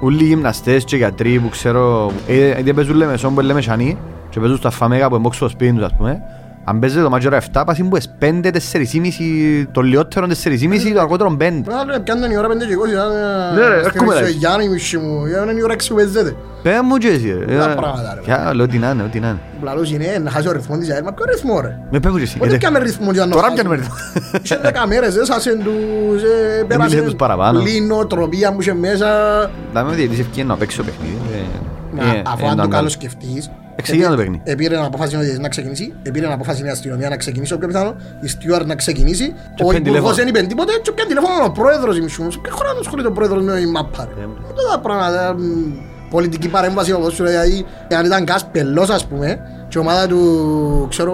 Ούλοι οι γυμναστές και οι γιατροί που ξέρω, ε, γιατί παίζουν λέμε σόν που λέμε σανί και παίζουν στα φαμέγα που εμπόξουν στο σπίτι τους ας πούμε. Αν παίζετε το μάτσο ώρα 7, πας είναι που ες 5, 4,5, το λιότερο 4,5, το αργότερο 5. Άλλο πιάνουν η ώρα πέντε και είκοσι, ήταν, Ναι, ρε, στην έρχομαι, ρε. Γιάννη μισή μου, είναι η ώρα έξι που παίζετε. Πέ μου και εσύ ρε. Τα πράγματα, ρε. Ποια, λέω τι να είναι, ό,τι να είναι. Λαλούς είναι να χάσει ο ρυθμό της ΑΕΛ, μα ποιο ρυθμό ρε. Με πέ μου και εσύ. Πότε γιατί- πιάμε ρυθμό για να Τώρα χάσουμε. πιάνουμε ρυθμό. Είχε δέκα μέρες, έσασεν τους, ε, πέρασε τους παραπάνω. λίνο, τροπία που είχε μέσα. Δάμε ότι γιατί σε ευκαιρία να παίξεις το παιχνίδι. ε, Μα, ε, Αφού ε, αν το το κάνω. καλό σκεφτείς, Εξηγεί το επί- παιχνίδι. Επήρε απόφαση ο διαιτητής να ξεκινήσει, επήρε απόφαση η αστυνομία να ξεκινήσει, όποιο πιθανό, η Στιούαρτ να ξεκινήσει, Και ο πιάνει υπουργός τηλέφωνο. δεν είπε τίποτε και πιάνει τηλέφωνο ο πρόεδρος ημισού. Σε ποιο χρόνο ασχολείται ο πρόεδρος με η μάπα ρε. Ε, Αυτά τα πράγματα, μ, πολιτική παρέμβαση όπως σου λέει, δηλαδή, αν ήταν κας πελός ας πούμε, και η ομάδα του, ξέρω,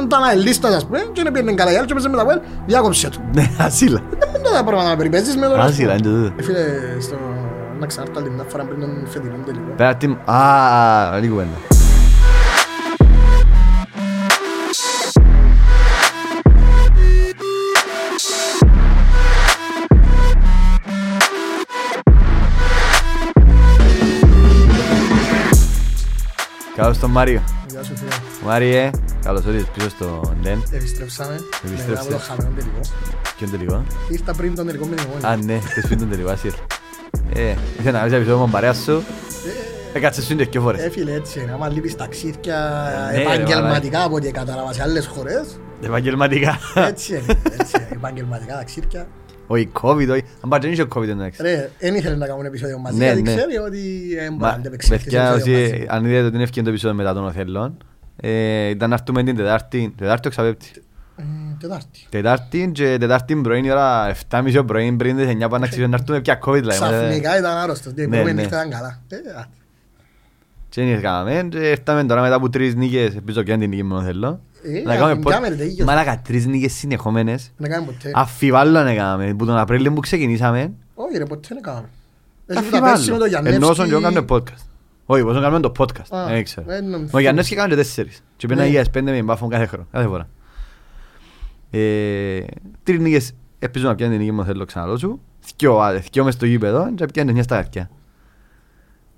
ε, ήταν αελίστας ας πούμε, και δεν πήγαινε καλά η άλλη και έπαιζε με τα βέλ, διάκοψε του. Ναι, ασύλα. Δεν είναι τα πράγματα να περιπέζεις με τώρα. Ασύλα, είναι το τούτο. Ε, Φίλε, στο... να ξανάρθω άλλη μια φορά πριν τον φετινό τελικό. Πέρα τι... Α, α, άλλη Καλώς τον Μάριο. Γεια σου φίλε. Μάριε, καλώς ήρθες πίσω στο Ντεν. Επιστρέψαμε. Επιστρέψες. Μετά από το χαμένο τελικό. Ποιον τελικό. Ήρθα πριν τον τελικό με την Α, ομόνια. ναι, θες πριν τον τελικό, ασύρ. Ε, ήθελα να βρεις επεισόδιο με παρέα σου. Έκατσες σου είναι και φορές. Ε, φίλε, έτσι είναι. Άμα λείπεις ταξίδια Ναι, ρε, επαγγελματικά από ό,τι κατάλαβα σε άλλες χώρες, Επαγγελματικά. έτσι είναι. Έτσι είναι. Επαγγελματικά ταξίδια. Όχι COVID, όχι. Αν πάτε δεν είχε COVID εντάξει. Ρε, δεν ήθελε να κάνουν επεισόδιο μαζί, Ναι, γιατί ναι. ξέρει ότι ε, μπορεί Μα, να αντεπεξέλθει σε παιδιά, επεισόδιο όσοι μαζί. αν είδατε την ευκαιρία το επεισόδιο μετά των Οθελών, ε, ήταν να έρθουμε την Τετάρτη, Τετάρτη οξαπέπτη. Ε, Τετάρτη. Τετάρτη και Τετάρτη πρωί, η ώρα 7.30 το πρωί, πριν τις 9 πάνε να ξυπνήσουμε να έρθουμε πια COVID. δηλαδή. Ξαφνικά ήταν άρρωστος. Την Ναι, επόμενη ναι. νύχτα ήταν καλά. Ε, α, Και δεν ήρθαμε και ήρθαμε τώρα μετά από τρεις νίκες, ελπίζω και αν την νίκη με τον Οθελό. Ε, Να κάνουμε αν pod- κάμερε, τέλειος. Μαλάκα, τρεις νίκες συνεχόμενες. Δεν κάνουμε ποτέ. Αφιβάλλω να έκαναμε, που τον Απρίλιο που ξεκινήσαμε. Όχι ρε, ποτέ δεν κάναμε. Έχει που τα πέρσι με Αφιβάλλω. το Ενώ όσον και εγώ Γιαννεύσκι. κάνουμε podcast. Όχι, όσον κάνουμε το podcast. Α, Δεν ξέρω. ε, νομίζω. Ο Γιάννευσκι έκανε και τέσσερις. Και Ναι. πένα για πέντε με μπάφον κάθε χρόνο, κάθε φορά. Ε, Τρεις νίκες ελπίζω να πιάνει την νίκη μου θέλω ξαναλώ σου. Θκυο, άντε, θκυο μες στο γήπεδο και πιάνεις μια στα καρκιά.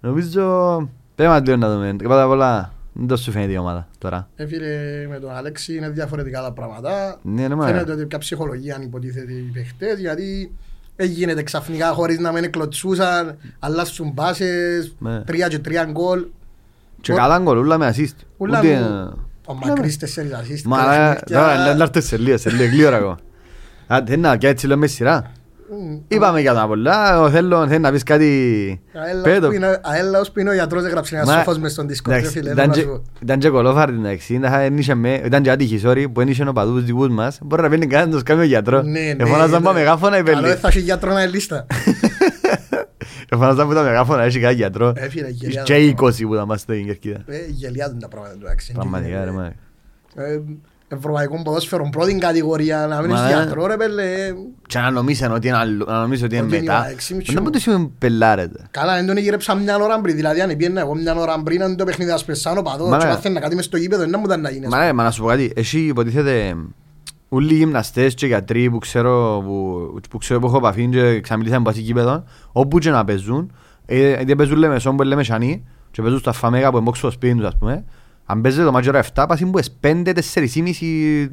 Νομίζω, πέρα μας λίγο να δούμε. Και Πρώτα απ' όλα, δεν το σου φαίνεται η ομάδα τώρα. Ε, φίλε, με τον Αλέξη είναι διαφορετικά τα πράγματα. Ναι, ναι, μα. Φαίνεται ότι πια ψυχολογία αν υποτίθεται οι παιχτές, γιατί έγινε ξαφνικά χωρίς να μην κλωτσούσαν, αλλάσουν πάσες, Ναι. τρία και τρία γκολ. Και καλά γκολ, ούλα με assist. Ούλα Ούτε- μου, ο Μακρύς τέσσερις assist. Μα, καλά ε, παιχνίδια. τώρα, να έρθει σε λίγο, σε λίγο, γλύωρα ακόμα. Άντε, να, και έτσι λέω με σειρά. Μμ. Είπαμε για τα πολλά, ο θέλω θέλεις να πεις κάτι... Αέλαος Πέτω. που είναι- Αέλαος που είναι ο γιατρός έγραψε ένα Μα- σοφός μες στον Discord, ρε Εντάξει, φίλε, ήταν δεν και- μας πω. Ήταν και κολόφαρτη εντάξει, ήταν- εν είχε με- ήταν και άτυχη, sorry, που εν είχε ο παδούς δικούς μας. Μπορεί να παίρνει κανένας να τους κάνει ο γιατρός. Ναι, ναι, Εφώναζαν ναι. τα μεγάφωνα οι Καλό πέλοι. θα έχει γιατρό να είναι λίστα. Εφώναζαν που τα μεγάφωνα έχει κανένα γιατρό. Ε, φίλε, γελιά Και τα 20 που ήταν μας στην Κερκίδα. Ε, γελιάζουν τα πράγματα του εντάξει. Πραγματικά ρε μα. Ε, Ευρωπαϊκό ποδόσφαιρο, πρώτη κατηγορία, να μην Μα, έχεις ε. γιατρό ρε πέλε. ε, Και να νομίσαν ότι είναι άλλο- να νομίσουν ότι είναι Ότι είναι μετά. έξι μισό. Δεν μπορεί να σημαίνει πελάρετε. Καλά, δεν τον γύρεψα μια ώρα πριν, δηλαδή αν πήγαινα εγώ μια ώρα πριν, αν το παιχνίδι ας πεσάνω παδός Μα, και ναι. μάθαινα κάτι μες στο γήπεδο, δεν μου ήταν να γίνεις. ας Μα ναι, μα να σου πω κάτι, εσύ υποτίθεται όλοι οι γυμναστές και γιατροί που ξέρω που, που, ξέρω που έχω επαφή και ξαμιλήσαμε από εκεί κήπεδο, όπου και να παίζουν, ε, γιατί παίζουν λέμε σόν που λέμε σανί και παίζουν στα φαμέγα που εμπόξουν στο σπίτι τους ας πούμε, αν παίζετε το μάτσο ώρα 7, πας είναι που ες 5, 4,5,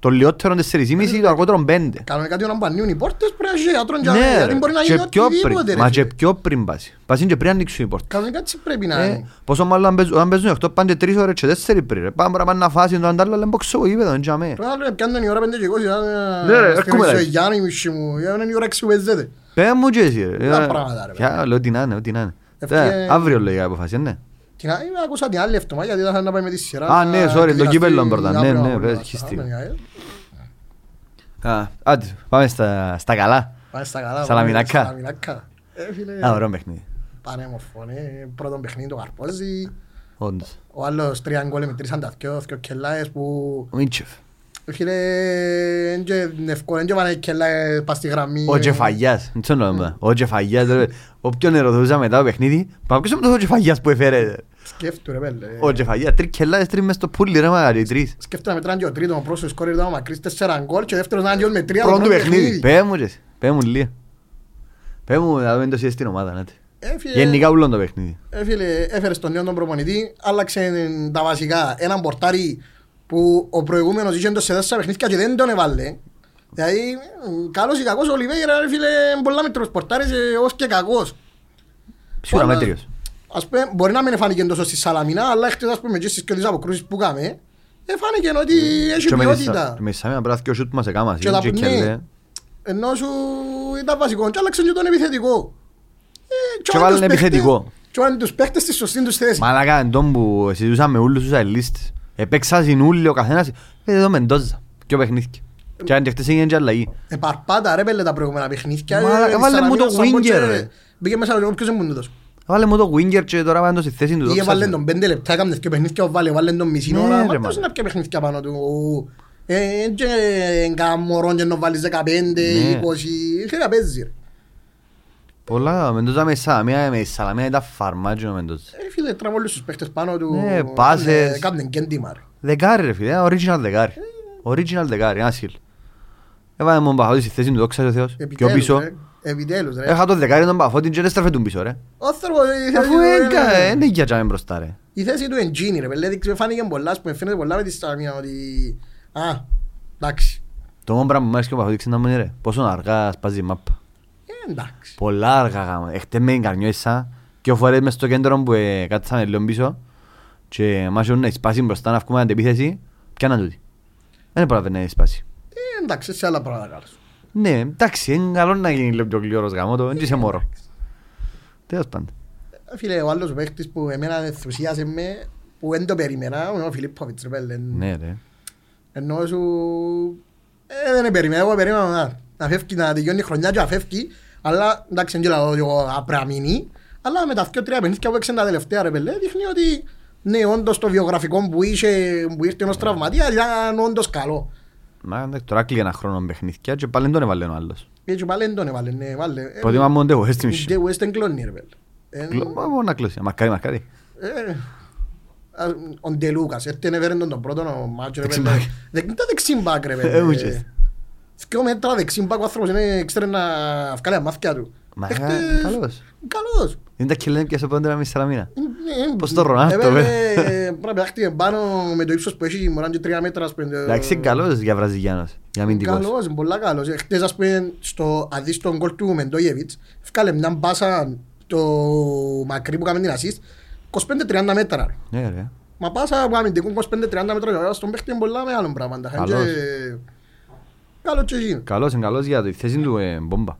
το λιότερο 4,5, το αργότερο 5. Κάνουμε κάτι να μπανίουν οι πόρτες, πρέπει να έχει γιατρόν για- Ναι, γιατί ρε. μπορεί να Και γίνει πιο οτιδήποτε. πριν, ρε, μα και φίλε. πιο πριν πας. Πας είναι και πριν ανοίξουν οι πόρτες. Κανονικά έτσι πρέπει να Ε, είναι. Πόσο μάλλον αν παίζουν- αν παίζουν 8 πάνε και 3 ώρες και 4 πριν. ρε. Πάμε να πάνε να φάσει το αντάλλο, αλλά μπόξω γήπεδο, δεν τζάμε. Τώρα ρε, πιάνουν η ώρα πέντε και είκοσι, ήταν, Ναι, ρε, στην έρχομαι, ρε. Γιάννη μισή μου, είναι η ώρα έξι που παίζετε. Πέ μου και εσύ ρε. Τα Ε, πράγματα, ρε, ποια, Λέω τι να είναι, ό,τι να είναι. Ευκαι- Ε, Αύριο λέει η αποφάση, ναι. Την άλλη, άκουσα την άλλη εβδομάδα γιατί θα να πάει με τη σειρά. Α, ναι, sorry, το εκδικαστεί κύπελλο πρώτα. Ναι, αύριο ναι, από πες, τα- έχεις τα- δίκιο. τα- Α, Άντε, πάμε στα στα καλά. Πάμε στα καλά. Σαλαμινακά. πάμε, Σαλαμινακά. Ε, φίλε, Α, ωραίο παιχνίδι. πανέμορφο, ναι. Πρώτο παιχνίδι το καρπόζει. Όντως. Ο άλλος τρία γκολ μετρήσαν τα δυο, δυο κελάες που... Ο Μίτσεφ. Φίλε, είναι και εύκολο, είναι και πάνε κελάες πας στη γραμμή. Ο Τζεφαγιάς. Δεν ξέρω νόημα. Ο Τζεφαγιάς. ρε. Όποιον ερωτούσα μετά το παιχνίδι, πάμε ποιος είναι ο Τζεφαγιάς που έφερε. Σκέφτου ρε πέλε. Ο Τζεφαγιάς, τρεις κελάδες, τρεις μες στο πουλί ρε μαγάρι, τρεις. Σκέφτου να μετράνε και ο τρίτος, ο πρόσωπος σκόρερ ήταν ο Μακρύς τέσσερα γκολ και ο δεύτερος να είναι γκολ με τρία το Πρώτο πρώτο παιχνίδι. Πέ μου ρε. εσύ. Πέ μου λίγα. Πέ μου να δούμε το εσύ στην ομάδα. να τε. Έφυγε, Γενικά ούλον το παιχνίδι. έφυγε, έφερε στον νέο τον προπονητή, άλλαξε τα βασικά. Έναν πορτάρι που ο προηγούμενος είχε το σε τέσσερα παιχνίδια και δεν τον έβαλε. Δηλαδή, μ, καλός ή κακός ο Ολιβέηρα, ρε φίλε, πολλά μέτρος πορτάρις, ε, ως και κακός. Σίγουρα Πολλά- μέτριος. Ας πούμε, μπορεί να μην φάνηκε τόσο στη Σαλαμίνα, αλλά χτες ας πούμε και στις και τις αποκρούσεις που κάμε, ε, φάνηκε ότι έχει Και με τη ποιότητα. Σα- με τη Σαμίνα πρέπει να και ο σούτ μας έκαμα. Και τα Και που- Κελέ. ναι. Ενώ σου ήταν βασικό και άλλαξε και τον επιθετικό. Ε, Και βάλε βάλουν τους παίχτες- επιθετικό. Και βάλουν τους παίχτες στη σωστή τους θέση. Μαλάκα εντόν που συζητούσαμε ούλους τους αελίστες. Επέξασαν όλοι ο καθένας. Ε, εδώ Μεντόζα. Και ο παιχνίδι. Και αν και χτες έγινε και αλλαγή. Επαρπάτα ρε πέλε τα προηγούμενα παιχνίδια. Μαλάκα, ε, βάλε μου το Σαλαμίνα, Σαμπότ και- winger, ρε. Μπήκε μέσα ο ποιος δεν μου το Βάλε μου το winger και τώρα πάνε το στη θέση του. Είχε το βάλε ψάχνει. τον πέντε λεπτά, έκαμε δύο παιχνίδια, ο βάλε, βάλε τον μισή Ναι, ώρα. ρε, Μα μάνα. πώς είναι πια παιχνίδια πάνω του. Ε, και εγκά μωρόν και να βάλεις 15, Ναι. 20, είχε να παίζει ρε. Πολλά, Μεντόζα με Σαλαμία, με Σαλαμία ήταν φαρμάτζιο Μεντόζα. Ε, φίλε, τραβώ όλους τους παίχτες πάνω του. Ναι, πάσες. Κάμνε κέντημα ρε. Δεκάρι ρε φίλε, ένα original δεκάρι. Original δεκάρι, ένα σκυλ. Έβαλε μου Παχώτη στη θέση του, δόξα ο Θεός. Πιο Επιτέλους, πίσω. ρε. Επιτέλους ρε. Έχα το δεκάρι τον Παχώτη και δεν στραφε τον πίσω ρε. Ο άνθρωπος, η θέση Αφού του έγκα, είναι- δεν είχε τζάμε μπροστά ρε. Η θέση του είναι τζίνι ρε, παιδί, φάνηκε πολλά, ας πούμε, φαίνεται πολλά με τη Σαλαμίνα ότι... Α, εντάξει, Το μόνο πράγμα που μου άρεσε και ο Παχώτη ξέρεις να μου είναι ρε. Πόσο αργά σπάζει η μάπα. Ε, εντάξει. Πολλά αργά γάμα. Εχτες με εγκαρνιώσα και ο φορές μες στο κέντρο που ε, κάτσαμε λίγο πίσω και μας έχουν να σπάσει μπροστά να βγούμε αντεπίθεση πιάναν τούτη. Δεν πρόλαβε να σπάσει. Ε, εντάξει, σε άλλα πράγματα κάνεις. Ναι, εντάξει, είναι καλό να γίνει λίγο πιο γλυόρος γάμο το, δεν είσαι μωρό. Τέλος πάντων. Ε, Φίλε, ο άλλος παίχτης που εμένα ενθουσίασε με, που δεν το περίμενα, είναι ο Φιλίπποβιτς ρε πέλε. Ναι ρε. Ενώ σου... Ε, δεν περίμενα, εγώ περίμενα να, να φεύγει, να τελειώνει η χρονιά και να φεύγει, αλλά εντάξει, δεν γελάω ότι εγώ απρά μείνει, αλλά με τα δυο τρία παιχνίδια που έξαν τα τελευταία ρε πέλε, δείχνει ότι ναι, όντως το βιογραφικό που είχε, που ήρθε ως τραυματίας ήταν όντως καλό. Μα εντάξει, τώρα κλείγε ένα χρόνο παιχνίδια και πάλι δεν τον έβαλε ο άλλος. Έτσι πάλι δεν τον έβαλε, ναι, βάλε. Ε, Προτιμά μόνο το West Η Ham. The West εγκλώνει ρε πέλε. Ε, Μα μόνο να κλώσει, μαρκάρι, μαρκάρι. Ε, α, Ο Ντελούκας, έρθει έφερε τον τον πρώτο ο μάτσο ρε Δεξιμπάκ. πέλε. Δεν ήταν δεξιμπάκ ρε Ε, πέλε. ούτσες. Δυο μέτρα δεξιμπάκ ο άνθρωπος είναι, ξέρει να βγάλει τα μάθηκια του. Μα Έχτες- καλός. Καλός. Είναι τα κελένε πια σε πόντε μες Σαλαμίνα. Ε, ε, Πώς το Ρονάλντο, ε, βε. ε, Πρέπει να πετάχτηκε πάνω με το ύψος που έχει μωράν και τρία μέτρα. ας πούμε, Εντάξει, είναι καλός για Βραζιλιάνος, για αμυντικός. Καλός, είναι πολλά καλός. Ε, Χτες ας πούμε, στο, αν δεις τον γκολ του Μεντόγεβιτς, έφκαλε μια μπάσα το μακρύ που κάμε την assist, 25-30 μέτρα. ρε. Ναι ρε. Μα πάσα από αμυντικού 25-30 μέτρα στον παίχτη είναι πολλά μεγάλο πράγμα. Τα Καλός. Χέντια- Καλός και γίνει. Καλός, είναι καλός για τη θέση του ε, μπόμπα.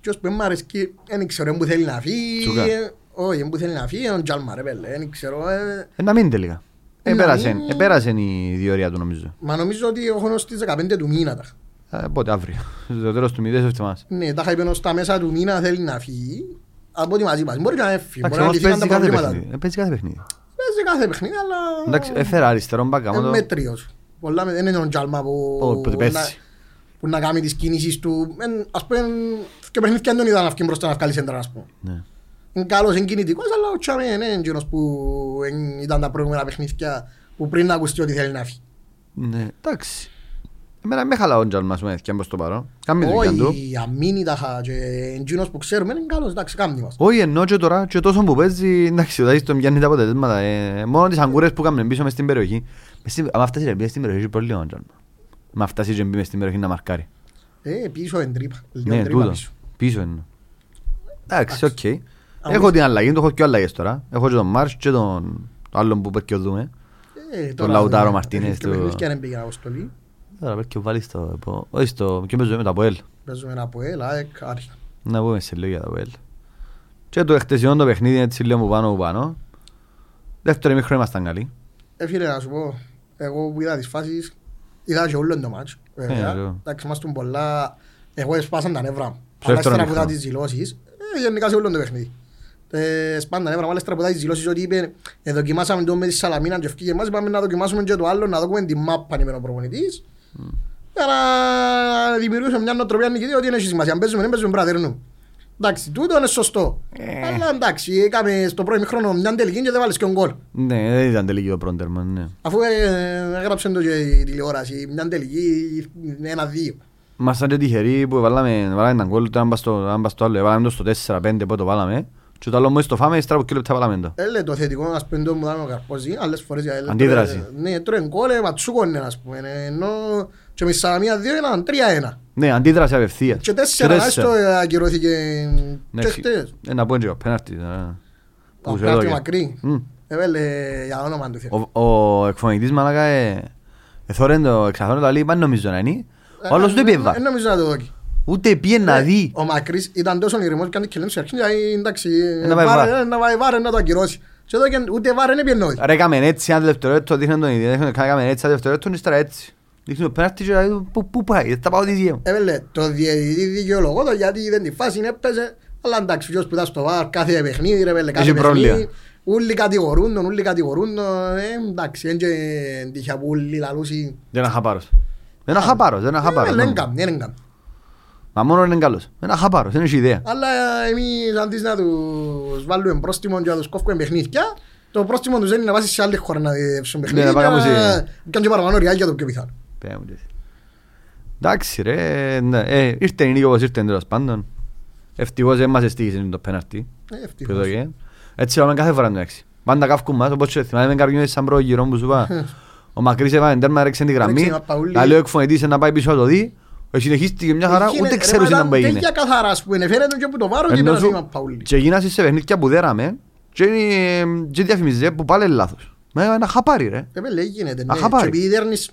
Και ως που μ' αρέσκει, δεν ξέρω που θέλει να φύγει. Τσούκα. ε, Όχι, που θέλει να φύγει είναι ο Τζάλμα ρε πέλε. Δεν ξέρω. ε, Ε, να μείνει τελικά. Ε, να Επέρασε, μείνει. επέρασε η διορία του νομίζω. Μα νομίζω ότι έχω ως τις 15 του μήνα. τα. Ε, Πότε αύριο. Στο τέλος του μηδές εβδομάδας. Ναι, τα είχα είπε ως τα μέσα του μήνα θέλει να φύγει. Από ό,τι μαζί μας. Μπορεί να έφυγε. Εντάξει, Μπορεί να όμως λυθήκαν τα παίζει κάθε προβλήματα παιχνίδι. του. Ε, Παίζει κάθε παιχνίδι. Παίζει κάθε παιχνίδι, αλλά... Εντάξει, έφερα αριστερό μπακ. άμα Είναι το- μέτριος. Πολλά με- Δεν είναι ο Τζάλμα που... Ω, που την να- πέσει. Που να κάνει τις κινήσεις του. Εν- Ας πούμε, και παιχνίδια δεν τον είδα να βγει μπροστά να βγάλει σέντρα, ας πούμε. Ναι. Είναι καλός, είναι κινητικός, αλλά ο Τσάμε είναι εκείνος που εν- ήταν τα προηγούμενα παιχνίδια που πριν να ακουστεί ότι θέλει να φύγει. Ναι, εντάξει. Εμένα με χαλά ο Τζαλμάς με και προς το παρόν. Κάμε τη δουλειά του. Όχι, αμήνει τα χα και εκείνος που ξέρουμε είναι καλός, εντάξει, κάμνει μας. Όχι εννοώ και τώρα και τόσο που παίζει, εντάξει, δηλαδή τον πιάνει τα αποτελέσματα. Ε, μόνο τις αγκούρες που κάνουμε πίσω μες στην περιοχή. Μες στην- άμα φτάσεις ρε, μπει στην περιοχή πολύ ο Τζαλμά. Μα φτάσει και μπει μες στην περιοχή να μαρκάρει. Ε, πίσω εν τρύπα. Λίγο Ναι, τρύπα τούτο. πίσω. Πίσω εννοώ. Εντάξει, οκ. Αν Έχω πεις- την αλλαγή, το έχω και αλλαγές τώρα. Έχω και τον Μάρς και τον το άλλον που πέτει ο Δούμε. Ε, τον τώρα, Λαουτάρο ε, Μαρτίνες, Και το- παιχνίδια δεν πήγαινε αποστολή. Τώρα πέτει ο βάλεις στο... επο- Όχι στο... Και παίζουμε με τα ΠΟΕΛ. Παίζουμε ένα από ελ, ΑΕΚ, Άρη. Να πούμε σε λίγο για τα ΠΟΕΛ. Και το εχτεσιόν το παιχνίδι έτσι λίγο που πάνω που πάνω. Δεύτερο ημίχρονο ήμασταν καλοί. Ε, φίλε, να σου πω, εγώ που είδα τις φάσεις, είδα και όλο το μάτς. βέβαια. Ε, λέω. Εντάξει, είμαστε πολλά... Εγώ έσπασαν τα νεύρα μου. Στο Αλλά δεύτερο ύστερα που είδα ημίχρονο. τις δηλώσεις, ε, γενικά σε όλο το παιχνίδι. Ε, Σπάνε τα νεύρα μου, αλλά ύστερα που είδα τις δηλώσεις ότι είπε «Ε, δοκιμάσαμε το με τη Σαλαμίνα και ευκήγε μας, είπαμε να δοκιμάσουμε και το άλλο, να δούμε τη μάπα, είπε ο προπονητής. Για να δημιουργήσουμε μια νοοτροπία νικητή ότι είναι σημασία. Αν παίζουμε, δεν παίζουμε πρέπει να δέρνουμε. Εντάξει, τούτο είναι σωστό. Ε. Αλλά εντάξει, έκαμε στο πρώτο χρόνο μια τελική και δεν βάλεις και τον γκολ. Ναι, δεν ήταν τελική το πρώτο τέρμα, ναι. Αφού ε, έγραψε το και η τηλεόραση, μια τελική, ένα-δύο. Ήμασταν και τυχεροί που βάλαμε, βάλαμε έναν γκολ, το έναν πας στο- έναν πας στο άλλο, βάλαμε το στο 4-5 που το βάλαμε. Και το άλλο μόλις το φάμε, ύστερα από δύο λεπτά παλάμε το. Έλε το θετικό ας πούμε το μου δάμε ο Καρπόζη, άλλες φορές για έλε. Αντίδραση. Ναι, τρώει γκολ, ματσούκονε ας πούμε, ε, ενώ και με Σαλαμία 2 ήταν 3-1. Ναι, αντίδραση απευθείας. Και τέσσερα άστο ακυρώθηκε Ναι, και φι- χτες. ε, να πω και ο πέναρτη. ε, που Ο σου Πράτη έδωκε. μακρύ. Μμ. Έβαλε για όνομα του Θεού. Ο- Ο εκφωνητής μαλάκα ε, εθώρεν το εξαθώνει το λέει, «Μα νομίζω να είναι». Ο άλλος ούτε πιέδα. Δεν νομίζω να το δω. Ούτε πιέ να δει. Ο Μακρύς ήταν τόσο ηρεμός και αν και λένε σε αρχή, «Αι, εντάξει, να πάει βάρε, βάρ». ε, να πάει βάρε να το ακυρώσει. Και εδώ και ούτε βάρε δεν πιένω. Ρε έκαμε έτσι ένα δευτερόλεπτο, δείχναν τον ίδιο, έκαμε έτσι ένα δευτερόλεπτο, ύστερα έτσι. Δείχνει το πέναρτη και λέει, «Πού- πού πάει, δεν θα πάω τη δύο. Έβαλε το διαιτητή δικαιολογό το γιατί δεν τη φάση έπαιζε. Αλλά εντάξει, ποιος που ήταν στο βάρ, κάθε παιχνίδι, ρε βέλε, κάθε Έχει πρόβλημα. παιχνίδι. Ούλοι κατηγορούν τον, ούλοι κατηγορούν τον. Ε, εντάξει, δεν και τυχαία που ούλοι λαλούσι. Δεν είναι χαπάρος. Δεν είναι χαπάρος, δεν είναι χαπάρος. Ε, Δεν κάνει, δεν κάνει. Μα μόνο είναι καλός. Δεν είναι χαπάρος, δεν έχει ιδέα. Αλλά εμείς αντί να τους βάλουμε πρόστιμο και να τους κόφουμε παιχνίδια, το πρόστιμο τους είναι να βάσεις σε άλλη χώρα να διεύσουν Ναι, παιχνίδια. να πάμε σε- Κάνε και παραπάνω ριάλ για το πιο πιθανό. Πέρα μου και εσύ. Εντάξει ρε, ναι, ε, ήρθε η Νίκο όπως ήρθε τέλος πάντων. Ευτυχώς δεν μας εστίγησε το πέναρτι. Ε, που ευτυχώς. έδωκε. Έτσι είπαμε κάθε φορά εντάξει. Πάντα καύκουν μας, όπως και θυμάμαι κάποιον σαν πρώτο γύρο που σου είπα. Ο Μακρύς έβαλε τέρμα, έρεξε την γραμμή. Έρεξε ένα παούλι. Λέει ο εκφωνητής να πάει πίσω να το δει. Ε, Συνεχίστηκε μια χαρά, Έγινε- ούτε ρε, ξέρουν μα να που ήταν έγινε. τέτοια καθαρά, ας πούμε, φαίνεται και που το βάρος και Ενώ πέρασε σου- η Παούλη. Και γίνασε σε παιχνίδια που δέραμε και, ε, και διαφημίζε που πάλι είναι λάθος. Με ένα χαπάρι ρε. Ε, πέλε, γίνεται, ναι. Αχα, πάρει. Και επειδή δέρνεις,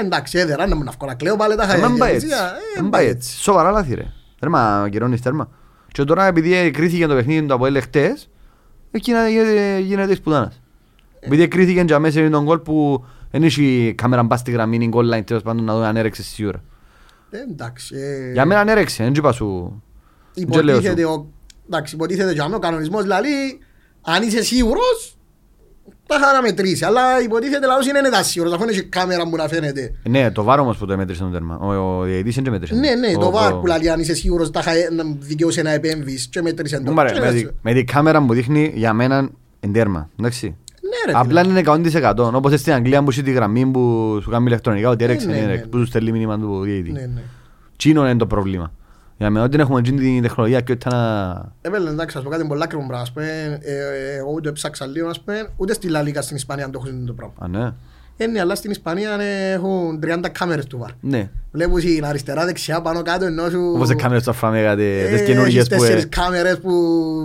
ε, εντάξει, έδερα, να μου να βγω να κλαίω πάλι τα Ε, χάρια. Μην πάει έτσι. Ε, Μην πάει έτσι. Σοβαρά λάθη ρε. Τέρμα κυρώνεις τέρμα. Και τώρα επειδή κρίθηκε το παιχνίδι του από έλε χτες, εκεί να γίνεται- γίνεται της πουτάνας. Επειδή κρίθηκε και αμέσως είναι τον γκολ που δεν έχει κάμερα μπας στη γραμμή, είναι γκολ line τέλος πάντων να δω αν έρεξε σίγουρα. Ε, Εντάξει. ε, Για μένα αν έρεξε, δεν είπα σου. δεν λέω σου. Υποτίθεται ο, εντάξει, υποτίθεται και ο κανονισμός δηλαδή, αν είσαι σίγουρος, τα χαρά μετρήσει. Αλλά υποτίθεται λαός είναι δεν σίγουρος, αφού έχει κάμερα που να φαίνεται. Ναι, το βάρος όμως που το μέτρησε το τέρμα. Ο, ο διαιτητής δεν το μέτρησε. Ναι, ναι, το Ο- βάρ ο- που λέει αν είσαι σίγουρος, τα χα- να δικαιούσε να επέμβεις και μέτρησε το. Κουμπάρε, Και με έτσι. τη- Με την κάμερα που δείχνει για μένα είναι τέρμα. Εντάξει. Ναι, ρε, Απλά φίλε. είναι 100%. Όπως στην Αγγλία που έχει τη γραμμή που σου κάνει ηλεκτρονικά ότι έρεξε, ναι, είναι, ναι, ρε, ναι. που σου στέλνει μήνυμα του διαιτητή. Ναι, ναι. Τσίνο είναι το πρόβλημα. Για μένα ότι έχουμε εκείνη την τεχνολογία και όταν να... Έπαιρνε εντάξει, ας πω κάτι πολλά κρύβο πράγμα, ας πούμε, ε, ε, εγώ ούτε έψαξα λίγο, ας πούμε, ούτε στη Λαλίκα στην Ισπανία το έχουν το πράγμα. Α, ναι. Ε, ναι, αλλά στην Ισπανία ε, έχουν 30 κάμερες του βαρ. Ναι. Βλέπουν στην αριστερά, δεξιά, πάνω κάτω, ενώ σου... Όπως οι κάμερες τους Αφράμεγα, Ε, τις καινούργιες έχεις που... τέσσερις κάμερες που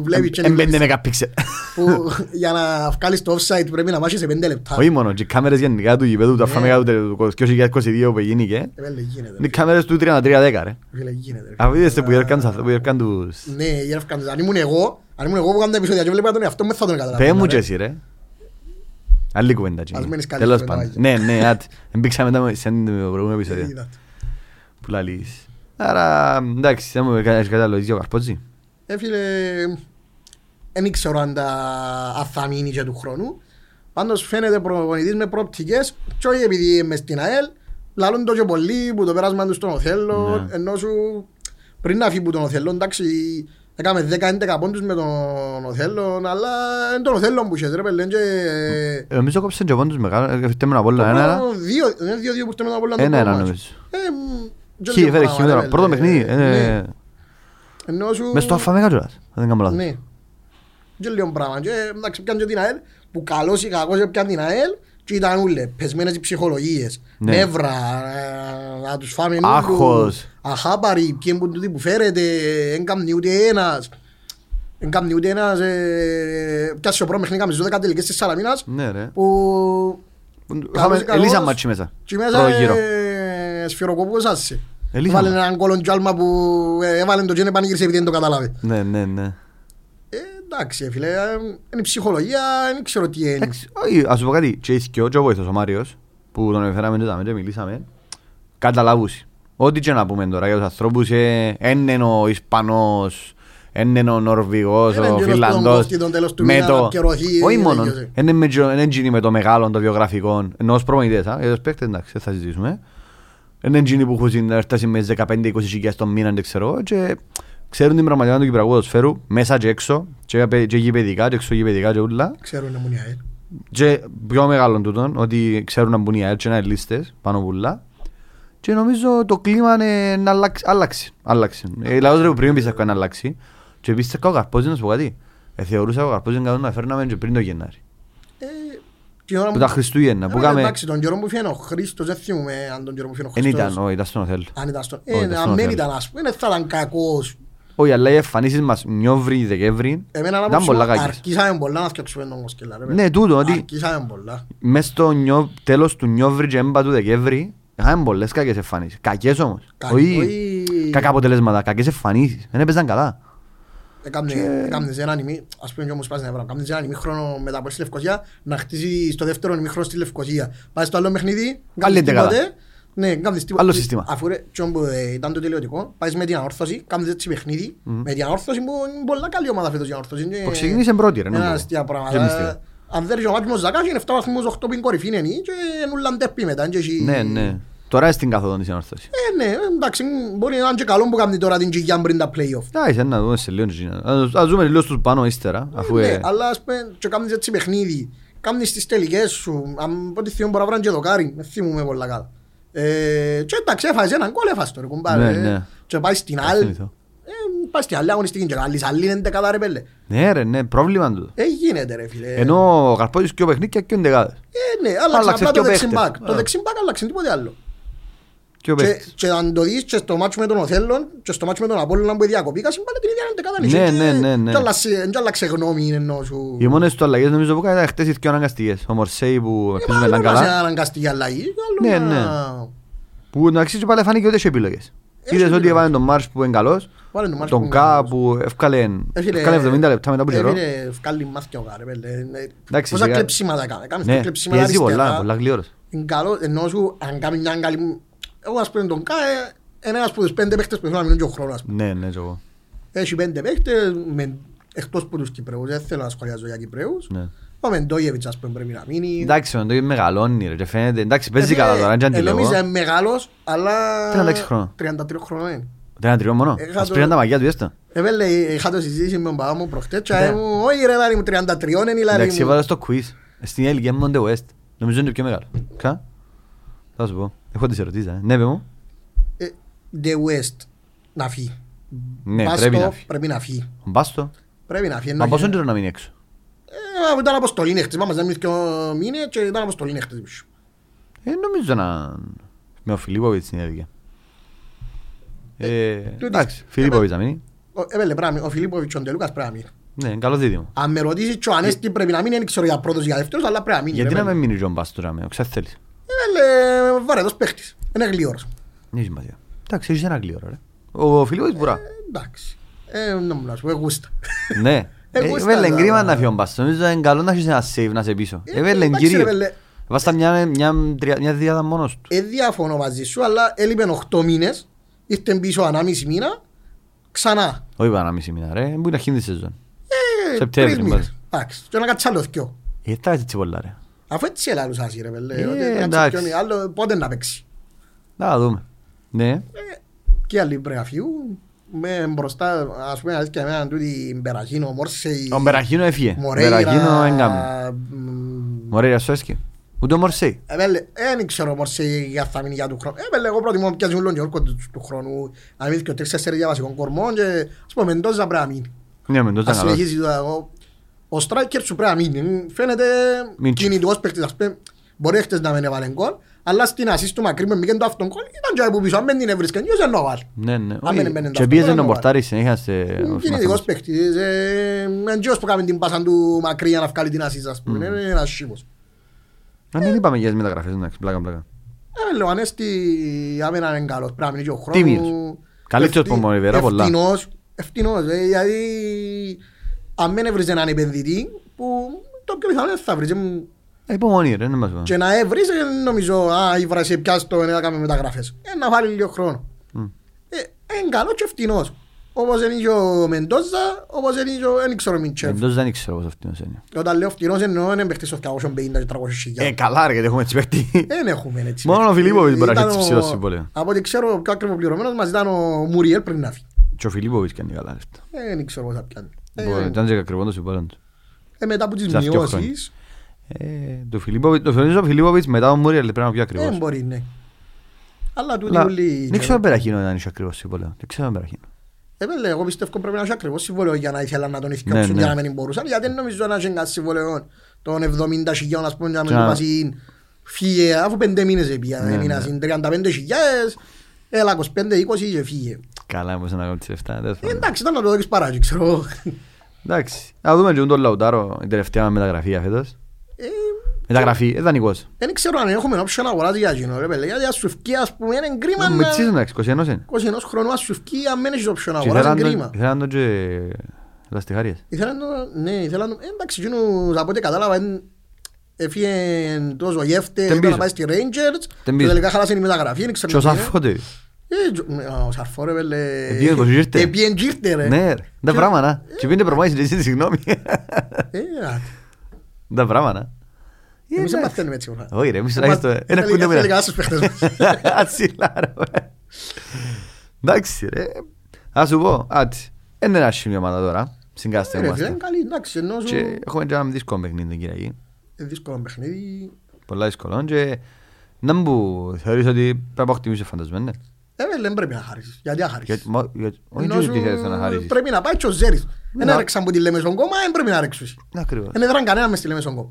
βλέπεις και Εμπέντε είναι μεγαπίξελ. που για να βγάλεις το offside πρέπει να μάχεις σε 5 λεπτά. Όχι μόνο, και οι κάμερες γενικά του γηπέδου του Ναι. Αφράμεγα του 2022 που γίνηκε. Ε, βέβαια, γίνεται. Είναι οι κάμερες του 3310 ρε. Φίλε, γίνεται. ρε. Αφού είδεστε που έρκαν τους- που έρκαν τους... Ναι, γέρευκαν τους. Αν ήμουν εγώ, αν ήμουν εγώ που κάνω τα επεισόδια και βλέπα τον εαυτό μου, δεν θα τον καταλάβαινα, Πέ μου ρε. και εσύ ρε. Άλλη κουβέντα. Ας Τζίνι. μένεις καλή Τέλος κουβέντα, πάντων. Μάγια. Ναι, ναι, άτι. Εμπήξαμε τα σε ένα προηγούμενο Ε, επεισόδιο. είδατε. Που λαλείς. Άρα, εντάξει, δεν μου έκανες καταλογίζει ο Καρπότζη. Ε, φίλε, δεν ξέρω αν τα αν θα μείνει και του χρόνου. Πάντως φαίνεται προπονητής με προοπτικές και όχι επειδή είμαι στην ΑΕΛ, λαλούν το και πολλοί που το πέρασμα τους στον Οθέλο, Ναι. ενώ σου πριν να φύγει που τον Οθέλο, εντάξει, έκαμε 10-11 πόντους με τον Οθέλο, αλλά είναι τον Οθέλο που είχες ρε παιδί, και... Ε, Νομίζω κόψε και πόντους μεγάλο, έφτιαμε ένα πόλο, ένα, ένα. Το δύο, είναι δύο-δύο που ήρθε μετά από όλα Ένα, το ένα μάτς. νομίζω. Ε, μ, και Χι, λίγο φέρε πράγμα, χι, ρε, μετά. Πρώτο ρε, παιχνίδι. ε, ναι. Ενώ σου... Μες στο Αφαμέγα κιόλας, αν δεν κάνω λάθος. Ναι. Και λίγο πράγμα. Και εντάξει πιάνε και την ΑΕΛ που καλός ή κακός πιάνε την ΑΕΛ και ήταν ούλε πεσμένες οι ψυχολογίες. Ναι. Νεύρα, ε, να τους φάμε Άγχος. Αχάπαροι, ποιοι είναι τούτοι που φέρετε, δεν κάνει ούτε ένας. Δεν κάνει ούτε ένας, ε, πιάσε ο πρώτος παιχνίδι, κάμεις 12 τελικές της Σαλαμίνας Ναι ρε. που Είχαμε καλός ή κακός, Ελίζα μάτσι μέσα. και μέσα Πρώτο γύρο. ε, σφυροκοπούσασαι. Ελίζα Έβαλε μα. έναν κόλλον τζάλμα που ε, έβαλε το τζένε πανηγύρισε επειδή δεν το κατάλαβε. Ναι, ναι, ναι. Ε, εντάξει, φίλε, ε, είναι η ψυχολογία, δεν ξέρω τι είναι. Εντάξει, όχι, ας σου πω κάτι. Και ήθικε ο και ο βοήθος ο Μάριος, που τον έφεραμε και είδαμε και μιλήσαμε, καταλάβουσει. Ό,τι και να πούμε τώρα για τους ανθρώπους, ε, εν είναι ο Ισπανός, εν είναι ο Νορβηγός, Εν είναι ο εκείνος που τον Φιλανδός, κόφτει τον τέλος του με μήνα το... να πιερωθεί, Όχι ε, μόνο, τελειώσε. εν είναι με τζο- εν είναι με το μεγάλο, το βιογραφικό, ενώ ως προμηθητές, α, για τους παίκτες, εντάξει, δεν θα συζητήσουμε. Εν είναι εκείνοι που έχουν έρθει με 15-20 χιλιάδες τον μήνα, δεν ξέρω, και ξέρουν την πραγματικότητα του Κυπριακού ποδοσφαίρου, μέσα και έξω, και, και γηπαιδικά, και εξωγηπαιδικά και ούλα. Ξέρουν να μου είναι η ΑΕΛ. Και πιο μεγάλο τούτον, ότι ξέρουν να μπουν οι ΑΕΛ και να είναι λίστες πάνω πουλά. Και νομίζω το κλίμα είναι να αλλάξει. Άλλαξε. άλλαξε. Ε, λαός ρε που πριν πιστεύω να αλλάξει. Και πιστεύω ο Καρπόζης να σου πω κάτι. Ε, θεωρούσα ο Καρπός είναι καλό να φέρναμε και πριν το Γενάρη. Ε, την ώρα Που τα Χριστούγεννα, που Ε, κάμε... Εντάξει, τον καιρό που φύγει ο Χρήστος, δεν θυμούμαι αν τον καιρό που φύγει ο Εν Χρήστος. ήταν, όχι, ήταν στον Οθέλ. Αν ήταν στον... Όχι, Ε, ήταν αν στον δεν Οθέλ. ήταν, ας πούμε, δεν θα ήταν κακός. Όχι, αλλά οι εμφανίσεις μας Νιόβρη, Δεκέμβρη Εμένα να ήταν πω πολλά σου, κακές. αρκίσαμε πολλά να φτιάξουμε τον Κοσκελά. ρε, Ναι, παιδί. τούτο, ότι Αρκίσαμε πολλά. μες στο νιό, τέλος του Νιόβρη και έμπα του Δεκέμβρη είχαμε πολλές κακές εμφανίσεις. Κακές όμως. Κα- Όχι όχι- κακά αποτελέσματα, κακές εμφανίσεις. Δεν έπαιζαν καλά. Έκαμνε- έκαμνες έναν ημί, ας πούμε και όμως πας να βρω, έκαμνες έναν ημίχρονο μετά από στη Λευκοσία να χτίσει στο δεύτερο ημίχρονο στη Λευκοσία. Πάει στο άλλο παιχνίδι, κάνεις εντεκάδα. τίποτε, ναι, κάνεις τίποτε. Άλλο σύστημα. Αφού ρε, τσιόν που ε, ήταν το τελειωτικό, πάεις με την ανόρθωση, κάνεις έτσι παιχνίδι, με την ανόρθωση που είναι πολλά καλή ομάδα φέτος η ανόρθωση. είναι- Που ξεκίνησε πρώτη ρε. Ένα νομίζω. αστεία Δεν πράγματα. μυστικό. Αν δεν ρίχνει ο μάτς με ο Ζακάς, είναι 7 βαθμούς, 8 πιν κορυφή είναι νη και νουλαν τέπει μετά. και έχει- Ναι, ναι. Τώρα στην καθόδον της ανόρθωσης. Ε, ναι, εντάξει, μπορεί να είναι και καλό που κάνει τώρα την Κιγιάν πριν τα play-off. Εντάξει, να δούμε σε λίγο. Τζίνα. Ας- Ας δούμε λίγο στους πάνω ύστερα. Αφού Ναι, ε, αλλά ας πούμε και κάνεις έτσι παιχνίδι. Κάνεις τις τελικές σου. Αν πω ότι θυμώ μπορεί να βρουν και δοκάρι. Δεν θυμούμαι πολλά καλά. Ε, και εντάξει, έφαγες έναν κόλ έφασες το ρε κουμπάρε. Ναι, ναι. Και πάει στην θα άλλη. θυμηθώ. Ε, πάει στην άλλη αγωνιστική και καλής. Άλλη είναι δεκάδα ρε πέλε. Ναι ρε, ναι, πρόβλημα τούτο. Ε, γίνεται ρε φίλε. Ενώ ο Καρπότης και ο παιχνίδια και ο Ντεγάδες. Ε, ναι, άλλαξε Άλλαξες απλά και το ο δεξιμπάκ. παίχτες. Το Α. δεξιμπάκ άλλαξε τίποτε άλλο. Και ο Και, παίχτης. και αν το δεις και στο μάτσο με τον Οθέλλον και στο μάτσο με τον Απόλλωνα που διακοπήκα συμπάνε την ίδια εντεκάδα Ναι, νησί ναι, και- ναι, ναι. και άλλαξε- και άλλαξε γνώμη εννοώ σου. Οι μόνες του αλλαγές νομίζω που κάνετε χτες οι δυο αναγκαστικές. Ο Μορσέη που ελπίζουμε να Άλλο είναι να σε καλά. αναγκαστική αλλαγή, Ναι, άλλο να- Που να αξίζει πάλι φάνηκε ότι έχει επιλογές. Έχει Είδες ότι επιλογές. έβαλε τον Μάρς που είναι καλός. Βάλε τον Μάρς Τον που Κα είναι που εύκαλε Έφυγε- εύκαλε 70 λεπτά μετά από καιρό. Έφυγε βγάλει μάθηκια ο Γάρε, πέλε. Ε, Εντάξει, Πόσα σιγά- κλεψίματα έκανε. Κάμεις Ναι, το κλεψίματα πιέζει πολλά, αριστερά. πολλά γλύωρος. Είναι καλό, ενώ σου αν κάνει μια καλή... Εγώ ας πούμε τον Κα ε, είναι ένας από τους πέντε παίχτες που θέλω να μείνουν και ο χρόνος. ας πούμε. Ναι, ναι, και εγώ. Έχει πέντε παίχτες, με- εκτός από τους Κυπρέους, δεν θέλω να σχολιάζω για Κυπρέους. Ναι. Ο Μεντόγεβιτς ας πούμε πρέπει να μείνει. Εντάξει, ο Ντόι μεγαλώνει ρε και φαίνεται. Εντάξει, παίζει Ε, καλά τώρα, ε, δεν ε, νομίζω αντιλέγω. είναι μεγάλος, αλλά... 36 χρόνων. 33 χρόνων είναι. Δεν τριών μόνο. Είχα Ας το- πήραν τα μαγιά του, έστω. Έβελε, είχα το συζήτηση με τον παπά μου προχτές και Ναι. μου, όχι ρε λάρι μου 33 είναι η λάρι Εντάξει, μου. έβαλα στο quiz. Στην ηλικία μου είναι West. Νομίζω είναι το πιο μεγάλο. Κα; Θα σου πω. Έχω τις ερωτήσεις, ε. Ναι, παι μου. Ε, The West να φύγει. Ναι, Πας πρέπει το, να φύγει. Πρέπει να φύγει. Μπάστο. Πρέπει να φύγει. Μα να πόσο φύγει. καιρό να μείνει έξω; Ε, Ήταν αποστολή νύχτες. Μάμας δεν μίλησε μήνες και ήταν αποστολή νύχτες. Ε, νομίζω να... Με ο Φιλίπποβιτς στην ηλικία. Ε, τούτης- εντάξει, Φιλίπποβιτς να μείνει. Ο- Έβελε πράγμα, ο Φιλίπποβιτς και ο Ντελούκας πρέπει να μείνει. Ναι, είναι καλό δίδυμο. Αν με ρωτήσεις και ο Ανέστη πρέπει να μείνει, δεν ξέρω για πρώτος ή για δεύτερος, αλλά πρέπει να μείνει. Γιατί ρε, να παιδί. με μείνει ο Τζον Μπάστο να με, ξέρεις θέλεις. Έβελε βαρετός παίχτης. Είναι γλυόρος. Δεν έχει σημασία. Εντάξει, έχεις ένα γλύωρο, ρε. Ο Φιλίπποβιτς μπουρά. Ε, Εντάξει. Ε, να μου να σου πω, γούστα. Ναι. Εγώ Ε, στα- Βέλε, κρίμα να φύγει ο Μπάστο. Νομίζω είναι καλό να έχεις ένα save να σε πίσω. Ε, Ε, Βέλε, εντάξει, ρε, κύριο. Βέλε. Βάστα μια, μια, τρια- μια διάδα μόνος τους. Ε, διαφωνώ μαζί σου, αλλά έλειπεν 8 μήνες, ήρθε πίσω ανάμιση μήνα, ξανά. Όχι πάνω μισή μήνα, ρε. Μπορεί να χύνει τη σεζόν. Ε, Σεπτέμβρη, τρεις μήνες. μπας. Εντάξει, και να κάτσει άλλο δυο. Ε, τα έτσι πολλά, ρε. Αφού έτσι έλαλους άσυ ρε πέλε, Ε, ότι να κάτσει εντάξει. δυο μήνες, άλλο πότε να παίξει. Να δούμε. Ναι. Και άλλοι πρέπει να φύγουν, με μπροστά, ας πούμε, αλήθεια εμένα τούτη Μπεραχίνο, Μόρσεϊ, Ο Μπεραχίνο έφυγε. Ο Μορέιρα, Μπεραχίνο έγκαμε. μ, Μωρέιρα σου έσκε. Ούτε ο Μορσέη. Ε, βέλε, ε, δεν ξέρω Μόρσεϊ για θα μείνει για του χρόνου. Ε, βέλε, εγώ προτιμώ να πιάσουν τον Γιώργο του του χρόνου, να μείνει και ο τρεις-τέσσερις για βασικών κορμών και, ας πούμε, Μεντόζα πρέπει να μείνει. Ναι, με τότε Ας καλός. συνεχίσει το εγώ. Ο striker σου πρέπει να μείνει. Φαίνεται Μην κινητικός παίκτης. Ας πούμε, μπορεί χτες να μην έβαλε γκολ, αλλά στην assist του μακρύ με μήκεν το αυτόν γκολ ήταν και από πίσω. Αν δεν την έβρισκαν, ποιος δεν το βάλει. Ναι, ναι. Αν δεν έμπαινε το Και αυτό, πίεζε δεν τον το πορτάρι συνέχεια σε... Είναι κινητικός παίκτης. ε, Είναι εκείνος που κάνει την πάσα του μακρύ για να βγάλει την assist, ας πούμε. Είναι ένας σίγος. Να μην είπαμε για τις μεταγραφές, εντάξει, πλάκα πλάκα. Ε, λέω, Ανέστη, άμενα είναι καλός. Πρέπει να μείνει και ο Τίμιος. χρόνου. Καλύτερος Ευθύ- από Μολιβέρα, πολλά. Ευθυνός. Ευθυνός, ε, γιατί αν δεν έβριζε έναν επενδυτή, που το πιο πιθανό δεν θα βρει. Ε, Υπομονή, ρε, δεν μας πω. Και να έβρεις, ε, νομίζω, α, η βράση πιάσει το, να κάνουμε μεταγραφές. Ε, να βάλει λίγο χρόνο. Μμ. Ε, είναι καλό και ευθυνός. Όπως είναι και ο Μεντόζα, όπως είναι και ο, δεν ξέρω Μιντσέφ. Εντός δεν ξέρω πώς αυτήν είναι. Όταν λέω ευθυνός εννοώ είναι παίχτης στο 250 και 300 Ε, χιλιάδες. καλά ρε, γιατί έχουμε έτσι παίχτη. Δεν έχουμε έτσι. Μόνο ο Φιλίπποβιτς μπορεί να Ήταν έχει έτσι ο- ψηλό συμβόλαιο. Από ό,τι ξέρω, πιο ακριβοπληρωμένος μας ήταν ο Μουριέλ πριν να φύγει. Και ο Φιλίπποβιτς κάνει καλά λεφτά. Ε, Δεν ξέρω πώς θα πιάνει. Ε, Μπορεί, Ήταν και ακριβό το συμβόλαιο του. ε, μετά από τις στα δύο μειώσεις, Ε, Το Φιλίπποβιτς, το Φιλίπποβιτς, ο Φιλίπποβιτς μετά ο Μούριελ πρέπει να είναι πιο ε, ακριβώς. μπορεί, ναι. Αλλά τούτοι Αλλά όλοι... Δεν ξέρω αν Περαχίνο ήταν είχε ακριβώς συμβόλαιο. Δεν ξέρω αν Περαχίνο. Ε, πέλε, εγώ πιστεύω πρέπει να έχει ακριβώς συμβόλαιο για να ήθελαν να τον Ναι, ηθιώξουν ναι. για να μην μπορούσαν, γιατί δεν νομίζω να έχει κανένα συμβόλαιο των 70 χιλιών, ας πούμε, για να Και μην να- του πάσει φύγε, αφού πέντε μήνες έπια, Ναι, έμεινα ναι. συν 35 χιλιάδες, έλα 25-20 και φύγε. Καλά, πώς να κάνω τις 7. τέλος Ε, πάντων. Εντάξει, ήταν να το δώσεις παράκι, ξέρω. εγώ. Εντάξει. Να δούμε και τον Λαουτάρο, η τελευταία μεταγραφή φέτος. Ε, Μεταγραφή, ε, δανεικός. Δεν ξέρω αν έχουμε option αγοράς για εκείνο, ρε πέλε, γιατί ας σου ευκεί, ας πούμε, είναι κρίμα Με να... τσίζουν, εντάξει, 21 είναι. 21 χρόνου ας σου ευκεί, αν δεν έχεις option Και αγοράς, ήθελαν είναι τον- κρίμα. ήθελαν τον και λαστιχάριες. Ήθελαν το, ναι, ήθελαν το, ε, εντάξει, εκείνους από ό,τι κατάλαβα, εν- έφυγε τόσο γεύτε, Τεν ήταν να πίσω. πάει στη Rangers Τεν και πίσω. τελικά χάλασε η μεταγραφή, δεν ξέρω Και ο τι είναι. Σαρφότε. Ε, τζο- με- α, Ο Σαρφό ρε πέλε, Επήγαινε πως ήρθε. επήγαινε και ήρθε, ρε. Ναι, ρε. Τα Και- πράγματα. Και πίντε προμάχεις και εσύ, συγγνώμη. Ε, α, Τα πράγματα. Ε, Εμείς δεν εντάξει. μαθαίνουμε έτσι πράγμα. Όχι ρε, εμείς Ε, τουλάχιστον μα- ένα ε, κουντό τελικά μήνα. στους παίχτες μας. Ασύλα ρε. Εντάξει ρε. Ας σου πω, άτσι. Είναι ένα σημείο ομάδα τώρα. Συγκάστε Ε, ρε, φίλε, είμαστε. είναι καλή, εντάξει, ενώ σου- Και έχουμε και ένα δύσκολο παιχνίδι την Κυριακή. ε, δύσκολο παιχνίδι. Πολλά δύσκολο. Και να μου θεωρείς ότι πρέπει να αποκτημίσεις φαντασμένο. Ναι. Ε, βέβαια, δεν πρέπει να χαρίσεις. Γιατί να χαρίσεις; Γιατί- μα- γιατί- Όχι Ενώ και σου ότι θέλεις να χαρίσεις. Πρέπει να πάει και ο Ζέρης. Δεν Να- έρεξαν που τη λέμε στον κόμμα, δεν πρέπει να ρέξουν. Ακριβώς. Δεν έδραν κανένα μες στη λέμε στον κόμμα.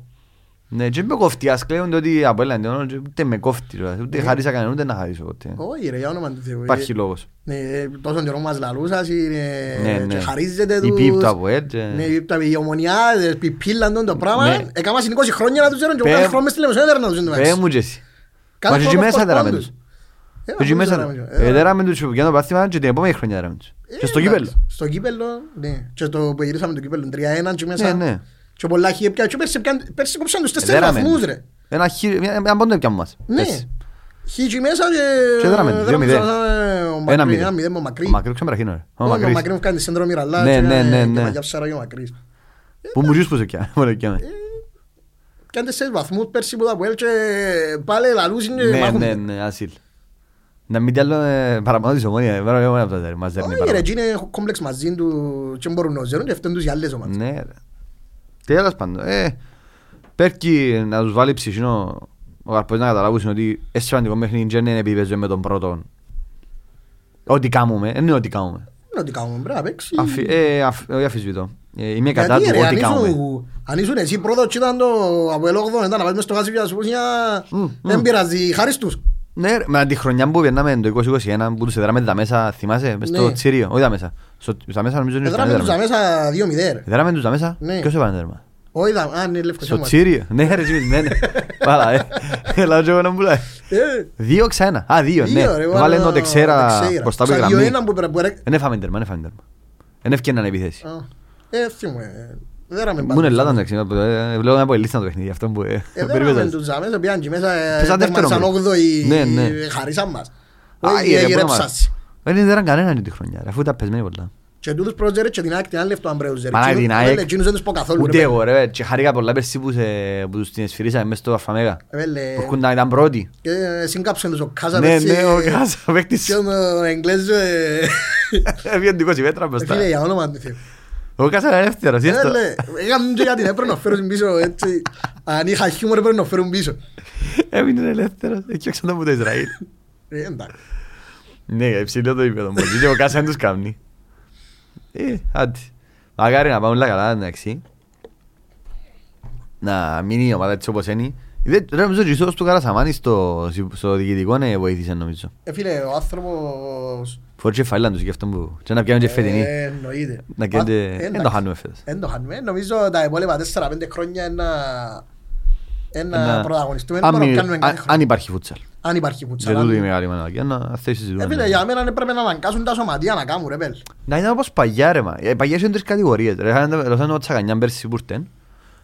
Ναι, και με κοφτεί, ας κλαίονται ότι από έλαντε, ούτε με κόφτει, ρε. ούτε Ναι. χαρίσα κανένα, ούτε να χαρίσω ποτέ. Όχι ρε, για όνομα του Θεού. Υπάρχει Ε, λόγος. Ναι, τόσο καιρό μας λαλούσας, είναι- Ναι, ναι. και χαρίζεται Η τους. πίπ το από έτσι. Ναι, η πίπ το από η ομονιά, ε, πιπίλαν τον το πράγμα. Ναι. Έκαμα συν 20 χρόνια να τους ζέρουν και Πέ- ο κάθε χρόνο μες στη λέμε, δεν έδεραν να τους ζέρουν. Πέ μου και εσύ. Κάθε Μα και εκεί χρόνο μέσα πώς δέραμε πόντους. τους. Ε, Και εκεί μα μέσα, πώς δέραμε τους. ε, Ε, δέραμε τους για το πάθημα και την επόμενη χρονιά δέραμε τους. ε, Και στο εντάξει. κύπελλο. Στο κύπελλο, ναι. Και το που γυρίσαμε το κύπελλο 3-1 και Ναι, μέσα. ναι. Και πολλά χι έπια. Και πέρσι έπιαν- πέρσι κόψαν τους Ε, τέσσερις δέραμε βαθμούς τους. ρε. Ένα χι- μια- Ένα πόντο έπιαμε μας. Ναι. Έτσι. Χι και μέσα και... Και δέραμε τους, δέραμε 2-0. τους, ε, ο Ένα Μακρύ, μηδέν. ένα μηδέν με ο Μακρύ. Ο Μακρύς ξεμεραχύνω, ρε. Ο Όχι, ο Μακρύς. Μακρύ μου κάνει σέντρο μοιραλά Ναι, και ναι, ναι, και ναι. μαγιά ψάρα και ο Μακρύς. Που μου ζεις που σε πιάνε, μόνο πιάνε. Κάνε τέσσερις βαθμούς πέρσι που τα Αποέλ και πάλι λαλούσιν και Ναι, μάχονται. ναι, ναι, ασύλ. Να μην τι άλλο ε, παραπάνω της ομόνια, πάρα πολύ από τα τέρ, μας δέρνει Όχι ρε, παραπάνω. εκεί είναι κόμπλεξ μαζί του και μπορούν να ζερούν και αυτόν τους οι άλλες ομάδες. Ναι, ρε. Τέλος πάντων, ε, πέρκει να τους βάλει ψυχινό ο Καρπός να καταλάβουν ότι είναι σημαντικό παιχνίδι και δεν είναι επειδή παίζουμε με τον πρώτο. Ό,τι κάνουμε, δεν είναι ό,τι κάνουμε. Είναι ότι κάνουμε, πρέπει να παίξει. Αφι- ε, αφ- Όχι αφισβητώ. Ε, Είμαι κατά Γιατί του ρε, ό,τι αν κάνουμε. ήσουν- αν ήσουν εσύ πρώτος και ήταν το Αποέλ 8 ήταν να πάεις μες στο γάζι για σούπουσια, Μμ, δεν μμ. πειράζει, χάρης τους. Ναι, ρε, με τη χρονιά που περνάμε το 2021 που τους έδραμε τα μέσα, θυμάσαι, μες στο Ναι. Τσίριο, όχι τα μέσα. Στο- Στα μέσα νομίζω είναι Έδραμε τους αμέσα 2-0 ρε. Έδραμε τους τα μέσα, Ναι. ποιος έβαλε τέρμα; Όχι, δα- α, είναι Λευκοσία Στο μας. Τσίριο, ναι ρε Τζιμις, ναι, ναι. Πάλα, ε. Έλα και εγώ να μπουλάει. Ε, Δύο ξένα, α δύο, ναι. δύο, ρε, Βάλε το ο τεξέρα Τεξέρα. μπροστά από τη Σαν γραμμή. 2-1 που πρέπει- που ρε- Δεν έφαμε τέρμα, δεν έφαμε τέρμα. Δεν έφτιαναν επίθεση. Α, Ε, θυμούμαι, έδραμε Μου πάντα. είναι Ελλάδα εντάξει, ε, βλέπω από λίστα το παιχνίδι, αυτό που ε, Ε, δεν περίπεζες. έμενε τους αμέσως, πήγαν και μέσα, ε, Και σαν δεύτερο τερμάτισαν γκρουπ. όγδοοι, Ναι, ναι. χαρίσαν μας. Άι, Όχι, ρε, έγινε πού να ψάση. Δεν έδεραν κανέναν τη χρονιά, ρε, αφού ήταν πεσμένοι πολλά. Και τούτους πρότζερε και την ΑΕΚ την άλλη λεφτό αν πρέπει Μα την ΑΕΚ, Εκείνους δεν τους πω καθόλου. Ούτε ρε, εγώ ρε, και χάρηκα πολλά πέρσι που σε- που τους την εσφυρίσαμε μες στο Αφαμέγα. Ε, βέλε, Που έρχονταν να ήταν πρώτοι. και Συγκάψαν τους ο Κάζα Ναι, πέρσι, ναι, ο Κάζα παίκτης. Και ο Εγγλέζος, ε, Έφυγε 20 μέτρα μπροστά. φίλε, για όνομα του Θεού. Ο Κάζα είναι ελεύθερος, Ε, είδες το. λέ, Έκαναν και γιατί έπρεπε να φέρουν πίσω, έτσι. Αν είχα χιούμορ έπρεπε να φέρουν πίσω. Έμεινε ελεύθερος, έκιωξαν τον από το Ισραήλ. Ε, εντάξει. Ναι, υψηλό το επίπεδο μου. Και ο Κάζα δεν τους κάνει. Ε, άντε. Μακάρι να πάμε όλα καλά, εντάξει. Να μείνει η ομάδα έτσι όπως είναι. Είδε, ρε, νομίζω και ο του Καρασαμάνη στο, στο διοικητικό ναι, βοήθησε νομίζω. Ε, φίλε, ο άνθρωπος... Φόρτσε φαίλαν τους και αυτό που... Και να πιάνουν και φετινή. Ε, εννοείται. Να κάνετε... Α, Δεν το εντάξει. χάνουμε φέτος. Δεν το χάνουμε. Νομίζω τα υπόλοιπα 4-5 χρόνια ένα, ένα Ένα- πρωταγωνιστούμε. αν Δεν μπορούμε μη- να κάνουμε κάθε αν- χρόνο. Αν υπάρχει φούτσαλ. Αν υπάρχει Για φουτσαλ. τούτο η αν- μεγάλη μανακία να θέσεις Ε, συζητούμε. φίλε, για μένα πρέπει να αναγκάσουν τα σωματεία να κάνουν ρε πέλ. Να ήταν όπως παγιά ρε μα. Ε, Παγιά είχαν τρεις κατηγορίες. Ρε, είχαν ρωτάνε ο Τσακανιάν πέρσι που ήρθαν.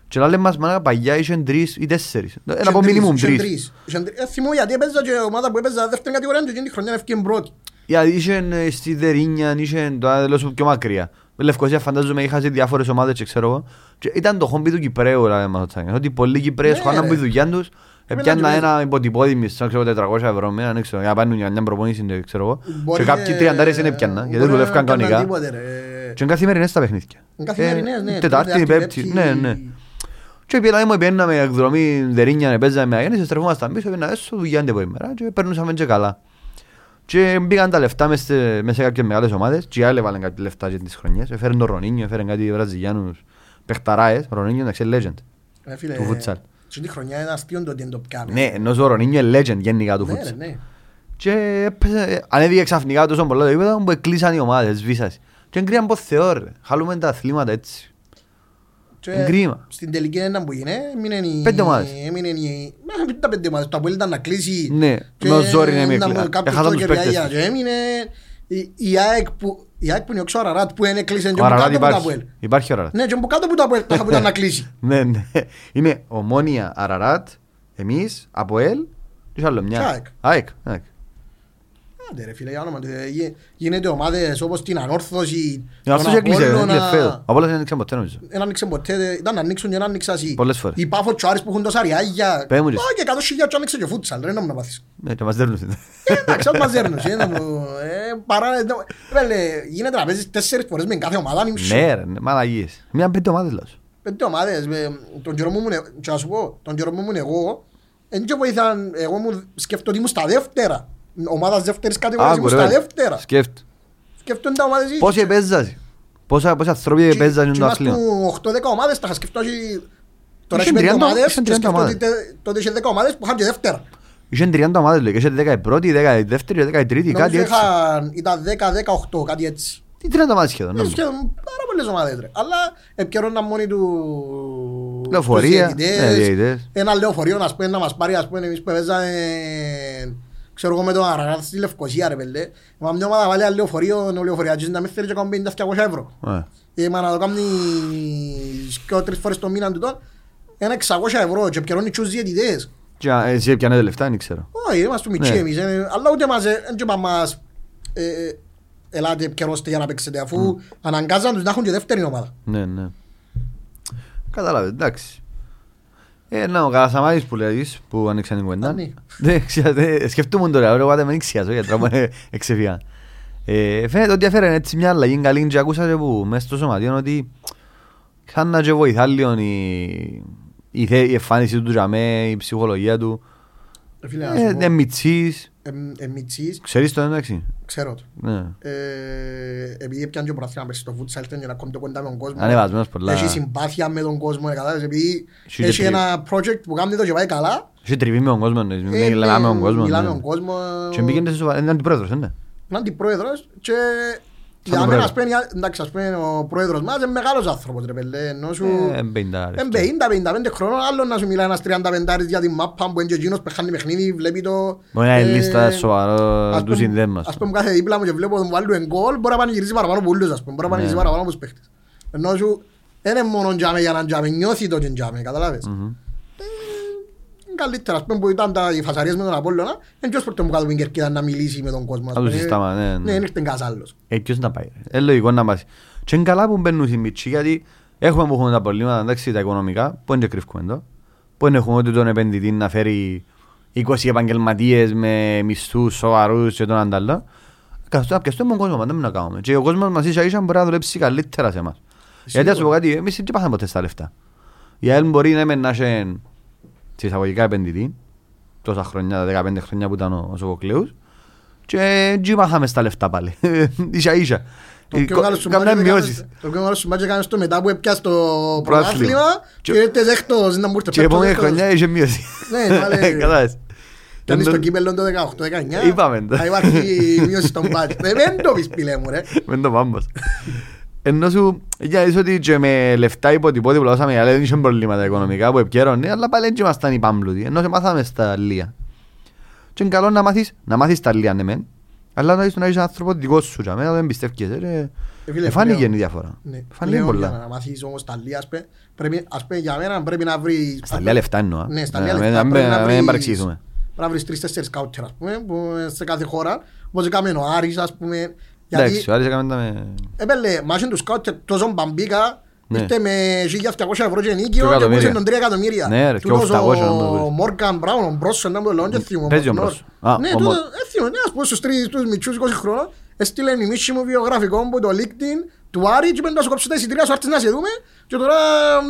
Και λένε μας μάνα παγιά είχαν τρεις ή τέσσερις. Ένα από μίνιμουμ τρεις. Ε, θυμούμαι γιατί έπαιζα και ομάδα που έπαιζα δεύτερη κατηγορία και εκείνη τη χρονιά ευκαιρία πρώτη. Γιατί είχαν ε, στη Δερίνια, είχαν το άλλο σου πιο μακριά. Με Λευκοσία φαντάζομαι είχα σε διάφορες ομάδες και ξέρω εγώ. Και ήταν το χόμπι του Κυπρέου ρε μας ο Τσακανιάν. Ότι πολλοί Κυπρέες Ναι, χάναν ρε. που η δουλειά τους. Πρέπει Επιάννα να ένα υποτυπώδη μισό, ξέρω, 400 ευρώ μένα, δεν ξέρω, για να πάνε για μια προπονήση, δεν ξέρω εγώ. Μπορεί Και κάποιοι και- τριαντάρες είναι πιάννα, γιατί μπορεί να δουλεύκαν κάνουν κανονικά. τίποτε, ρε. Και είναι καθημερινές τα παιχνίδια. Είναι καθημερινές, ναι. Ε, Τετάρτη, Τετάρτη, Πέμπτη, Πέμπτη. ναι, ναι. Και πήγαμε μου πιέναμε εκδρομή Δερίνια, παίζαμε με αγέννηση, στρεφόμασταν πίσω, πήγαινα έσω, δουλειά την επόμενη μέρα και περνούσαμε και καλά. Και μπήκαν τα λεφτά μες σε, μες σε κάποιες μεγάλες ομάδες και οι άλλοι έβαλαν κάποια λεφτά και τις χρονιές. Έφεραν τον Ρονίνιο, έφεραν κάτι Βραζιλιάνους παιχταράες. Ο Ρονίνιο είναι legend Ε, φίλε, του futsal. στην τη χρονιά είναι αστείο το ότι είναι το πιάνει. Ναι, ενώ ο Ρονίνιο είναι legend γενικά του Ναι, ρε, futsal. ναι. Και έπαιζε- ανέβηκε ξαφνικά τόσο πολλά το επίπεδο που εκλείσαν οι ομάδες, σβήσαν. Και είναι κρίμα από Θεό ρε. Χαλούμε τα αθλήματα έτσι. Και Είναι κρίμα. Στην τελική ένα που έγινε, έμεινε η... Πέντε ομάδες. Έμεινε η... Μα, τα πέντε ομάδες. Το Αποέλ ήταν να κλείσει. Ναι, και με ο Ζόρι είναι με ήταν κλει- κάποιος έχασαν τους τζόκερ παίκτες για- τους. Και έμεινε η- η ΑΕΚ που... Η ΑΕΚ που είναι ο Ξαραράτ που είναι έκλεισε και Ο από Αραράτ κάτω από το υπάρχει. Αποέλ. Υπάρχει ο Αραράτ. Ναι, και από κάτω από το Αποέλ που ήταν να κλείσει. Ναι, ναι. Είναι ομόνια Αραράτ, εμείς, Αποέλ και άλλο Και μια. ΑΕΚ. ΑΕΚ. ΑΕΚ. Άντε ρε φίλε, για όνομα του Θεού, γι- γίνεται ομάδες όπως την Ανόρθωση, Για τον αυτός έκλεισε, Απόλλωνα. έκλεισε φέτος. Ο Απόλλωνας δεν άνοιξε ποτέ νομίζω. Δεν άνοιξε ποτέ, ήταν να ανοίξουν και να ανοίξα εσύ. Πολλές φορές. Οι Πάφος και ο Άρης που έχουν τόσα ριάγια. Πες μου τις. Όχι, εκατό χιλιάδες και άνοιξε και φούτσαλ, ρε να μου να πάθεις. Ναι, και μας δέρνουν. Ε, Εντάξει, ας μας δέρνουν. ε, να μου- ε, παρά- ε, ρε, λέ, Γίνεται να παίζεις τέσσερις φορές με κάθε ομάδα. είναι μισό. Ναι ρε, ναι, μαλαγίες. Μια πέντε ομάδες λέω. σου. Πέντε ομάδες. ε, Τον καιρό μου ήμουν, ε- και να σου πω, τον καιρό μου ήμουν εγώ, εν και βοηθάν, εγώ μου σκέφτομαι ότι ήμουν στα δεύτερα. Ομάδας δεύτερης κατηγορίας Άκου, ήμουν στα ρε. δεύτερα. Σκέφτου. Σκέφτονται τα ομάδες Πόσοι έτσι. επέζασαι; Πόσα πόσοι άνθρωποι Και- επέζασαν και το είμαστε αθλήμα. 8-10 ομάδες, τα είχα σκεφτώ ότι Τώρα Είχε έχεις πέντε 30 ομάδες είχε και 30 σκεφτώ ότι ομάδες. τε- τότε είχε 10 ομάδες που είχαν και δεύτερα. Είχαν 30 ομάδες λέει, και είχε 11η, 12η, 13η, κάτι Νομίζω έτσι. είχαν- Ήταν 10-18, κάτι έτσι. Τι 30 ομάδες σχεδόν. Είναι νομίζω. σχεδόν πάρα πολλές ομάδες ρε. Αλλά επικαιρώναν μόνοι του Λεωφορεία, τους ναι, διαιτητές. διαιτητές. Ένα λεωφορείο να πούμε, να μας πάρει ας πούμε εμείς που παίζαμε ξέρω εγώ με τον Αραγάθ στη Λευκοσία ρε πέλε. Μα μια ομάδα βάλει ένα λεωφορείο, ο λεωφοριάτης να μην θέλει και κάνουμε 50-200 ευρώ. Ε, Ε, μα να το κάνει και τρεις φορές το μήνα του τώρα, ένα 600 ευρώ και επικαιρώνει τους διαιτητές. Και α, εσύ έπιανε λεφτά, δεν ξέρω. Όχι, είμαστε μητσί Ναι. εμείς, ε, αλλά ούτε μας, ε, δεν είπα μας, ε, ε, ελάτε επικαιρώστε για να παίξετε, αφού αναγκάζαν τους να έχουν και δεύτερη ομάδα. Ναι, ναι. Κατάλαβε, εντάξει. Ε, να, ο Καρασαμάρης που λέγεις, που άνοιξαν την κουβέντα. Α, ναι. Ναι, ξέρετε, σκεφτούμουν τώρα, εγώ δεν με νίξιαζω, γιατί τώρα μου εξεφυγά. Ε, φαίνεται ότι έφεραν έτσι μια αλλαγή καλή και ακούσα και που μέσα στο σωματείο ότι σαν να και βοηθά λίγο η, η, θε- η εμφάνιση του τζαμέ, η ψυχολογία του. Ε, Φίλε, να Ε, σου είναι πω, μητσής, ε, ε, μητσής, ξέρεις το εντάξει; ξέρω το. Ναι. Ε, επειδή έπιαν και ο πρωταθλήμα πέρσι στο φούτσαλ, ήταν για να κόμπει το κοντά με τον κόσμο. Ανεβασμένος πολλά. Έχει συμπάθεια με τον κόσμο, ε, κατάλαβες, επειδή Έχει έχει και ένα project που κάνει το και πάει καλά. Έχει τριβή με τον κόσμο, ε, μιλάμε με τον κόσμο. Μιλάμε ναι. με τον κόσμο. Και μπήκε σε σοβαρά, είναι αντιπρόεδρος, είναι. Είναι αντιπρόεδρος και Σαν για τον μένα, πρόεδρο. ας πούμε, για- εντάξει, ας πούμε, ο πρόεδρος μας είναι μεγάλος άνθρωπος, ρε πέλε, ενώ σου... Ε, πενήντα, ρε. Εν 50-55 χρόνων, άλλο να σου μιλάει ένας 35 για την μάπα που είναι και εκείνος που χάνει παιχνίδι, βλέπει το... Μπορεί να είναι ε, λίστα σοβαρό ας του πούμε- συνδέμου μας. Ας πούμε κάθε δίπλα μου και βλέπω τον βάλει εν γκολ, μπορεί να πανηγυρίζει παραπάνω από ούλους, ας πούμε, μπορεί να πανηγυρίζει Ναι. παραπάνω από τους παίχτες. Ενώ σου, δεν είναι μόνο τζάμε για να τζάμε, νιώθει το τζάμε, καταλάβες. Μμμ. Είναι καλύτερα, ας πούμε, που ήταν τα οι φασαρίες με τον Απόλλωνα, δεν ποιος πρώτο μου κάτω από την κερκίδα να μιλήσει με τον κόσμο. ας Να του πούμε. συστάμα, ναι, ναι. Ναι, δεν ήρθε κανένας άλλος. Ε, ποιος να πάει. ρε. Ε, λογικό να πάει. Και είναι καλά που μπαίνουν οι μητσοί, γιατί έχουμε που έχουμε τα προβλήματα, εντάξει, τα οικονομικά, που δεν κρύφουμε εδώ. Που δεν έχουμε ούτε τον επενδυτή να φέρει 20 επαγγελματίες με μισθούς σοβαρούς και τον αντάλλο. Καθώς να πιαστούμε τον κόσμο, μα, δεν μπορούμε να κάνουμε. Και ο κόσμος μας ίσα ίσα μπορεί να δουλέψει καλύτερα σε εμάς. Γιατί να σου πω κάτι, εμείς δεν πάθαμε ποτέ στα λεφτά. Η ΑΕΛ μπορεί ναι, μεν να έχει σε εισαγωγικά επενδυτή, τόσα χρόνια, τα 15 χρόνια που ήταν ο, ο Σοβοκλέους, και δεν πάθαμε στα λεφτά πάλι. Ίσα ίσα. Το πιο μεγάλο σου Κάμουν μάτια μειώσεις. έκανες- το πιο μεγάλο σου μάτια έκανες το μετά που έπιας το Πρωτάθλημα. πρωτάθλημα Και- και ήρθες έκτος να μου ήρθε Και η επόμενη πέμπτος, χρονιά είχε μείωση. Ναι, πάλι. Κατάλαβες. Κάνει στο Δεν το- κύπελλο το 18-19. Είπαμε το. Θα υπάρχει μείωση στον μπάτζ. Δεν το πεις πιλέ μου ρε. Μεν το πάμπος. Ενώ σου, για να δεις ότι και με λεφτά υποτυπώτη που λαούσαμε, αλλά δεν είχε προβλήματα οικονομικά που επικαιρώνε, αλλά πάλι δεν ήμασταν οι πάμπλουτοι, ενώ σε μάθαμε στα Λία. Και είναι καλό να μάθεις, να μάθεις τα Λία, ναι μεν, αλλά να δεις να είσαι άνθρωπο δικός σου, για μένα δεν πιστεύεις, ρε. Ε, φίλε, Ε, Φάνηκε πλέον- η διαφορά. Ναι, Φάνηκε πλέον για πολλά. να μάθεις όμως τα λία, ας πούμε, πρέπει, ας πούμε, για μένα πρέπει να βρεις... Στα Λία λεφτά εννοώ. Ναι, στα Ε, λία να λεφτά μην- πρέπει να να μην βρεις- παρεξηγηθούμε. Πρέπει να βρεις τρεις-τέσσερις σκάουτερ, ας πούμε, που σε κάθε χώρα, όπως έκαμε ο Άρης, ας πούμε, Εντάξει, γιατί ο Άρης έκαμε τα με... Έπαιρνε μάχη τους σκάουτερ τόσο μπαμπίκα Ναι. Ήρθε με 1.200 ευρώ και Και νίκιο και εκατομμύρια. πούσε τον 3 εκατομμύρια. Ναι, ρε, και Τούτος 800 να μου το ο πεις. Μόργαν Μπράουν, ο Μπρόσον, να μου το λέω, δεν θυμούμαι. Παίζει ο Μπρόσον. Μπρόσον. Α, Ναι, ο τούτο, Μο- δεν θυμούμαι. Ναι, ας πούμε στους τρεις τους μητσούς 20 χρόνων, έστειλε η μίση μου βιογραφικό μου το LinkedIn του Άρη και είπαν να σου κόψω τα εισιτήρια σου, έρθεις να σε δούμε και τώρα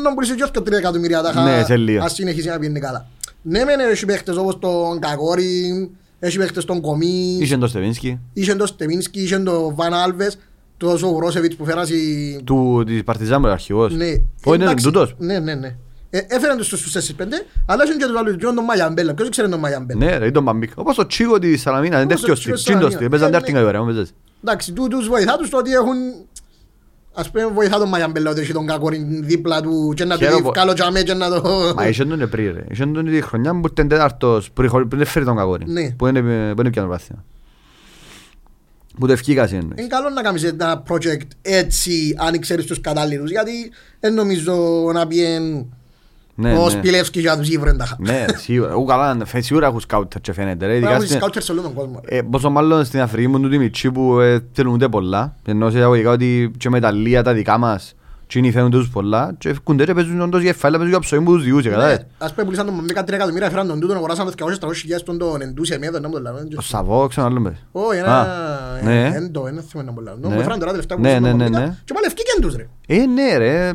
να μπορείς και όχι 3 εκατομμύρια τα Ναι, σε λίγο. ας συνεχίσει να πιένει καλά. Ναι, μεν έχει παίχτες όπως τον Κακόρη, Έχει παίχτες τον Κομί, Είχε τον Στεβίνσκι, είχε τον Στεμίνσκι, είχε τον Βαν Άλβες, τόσο ο Βρόσεβιτς που φέρασε... του, της Παρτιζάν που είναι αρχηγός. Ναι. Πού είναι Εντάξει, τούτος; Ναι, ναι, ναι. Ε, Έφεραν τους στους 4-5, αλλά είχε και τους άλλους, και τον Μαγιαμπέλα. Ποιος ξέρει τον Μαγιαμπέλα; Ναι ρε, ή τον Μπαμπίκ. Όπως το Τσίγο της Σαλαμίνας, είναι Όπως το τέτοιος Τσίγος της. της Τσίντος Σαλαμίνας. της, παίζαν Ε, τέρτην ναι. κατηγορία, μου παίζες. Εντάξει, του- τους βοηθά τους το ότι έχουν... Ας πούμε βοηθά τον Μαγιαμπέλα ότι έχει τον Κακόριν δίπλα του και να του Χαίρομαι δει που- καλό τζαμέ και να το... Μα είχε τον πριν ρε. Είχε τον τη χρονιά που ήταν τέταρτος, πριν χωρί- πριν έφερε τον Κακόρη. Ναι. Που είναι που είναι πιάνω πράθυμα. Που το ευκήκασε εννοείς. Είναι καλό να κάνεις ένα project έτσι αν ξέρεις τους κατάλληλους γιατί δεν νομίζω να πιέν Ναι, ο ναι. Σπιλεύσκι για τους γύβρεν τα χα- Ναι, σίγουρα. Εγώ καλά, φε- σίγουρα έχουν σκάουτερ και φαίνεται ρε. Πρέπει να Ειδικά έχουν στην- σκάουτερ σε όλο τον κόσμο. ρε. Ε, Πόσο μάλλον στην Αφρική μου τούτοι μητσοί που ε, θέλουν ούτε πολλά. Ενώ σε εισαγωγικά ότι και μεταλλεία τα δικά μας τσίνοι φαίνονται τους πολλά και ευκούνται και παίζουν όντως γεφάλαια, παίζουν για ψωμί που τους διούσε, Ναι, κατάλαβες. Ας πούμε πουλήσαν τον με 13 εκατομμύρια έφεραν τον τούτον αγοράσαν το 200-300 χιλιάδες τον τον εντούσε μία τον να μου το λάβουν. Ο Σαββό, ξέρω άλλο πες. Όχι, Α, ένα... ναι. Εν το, ένα θέμα να μου λάβουν. Ναι. Μου έφεραν τώρα τελευταία που Ναι, πουλήσαν ναι, τον ναι, Μαμίκα ναι. και πάλι ευκήκαν τους ρε. Ε, ναι ρε.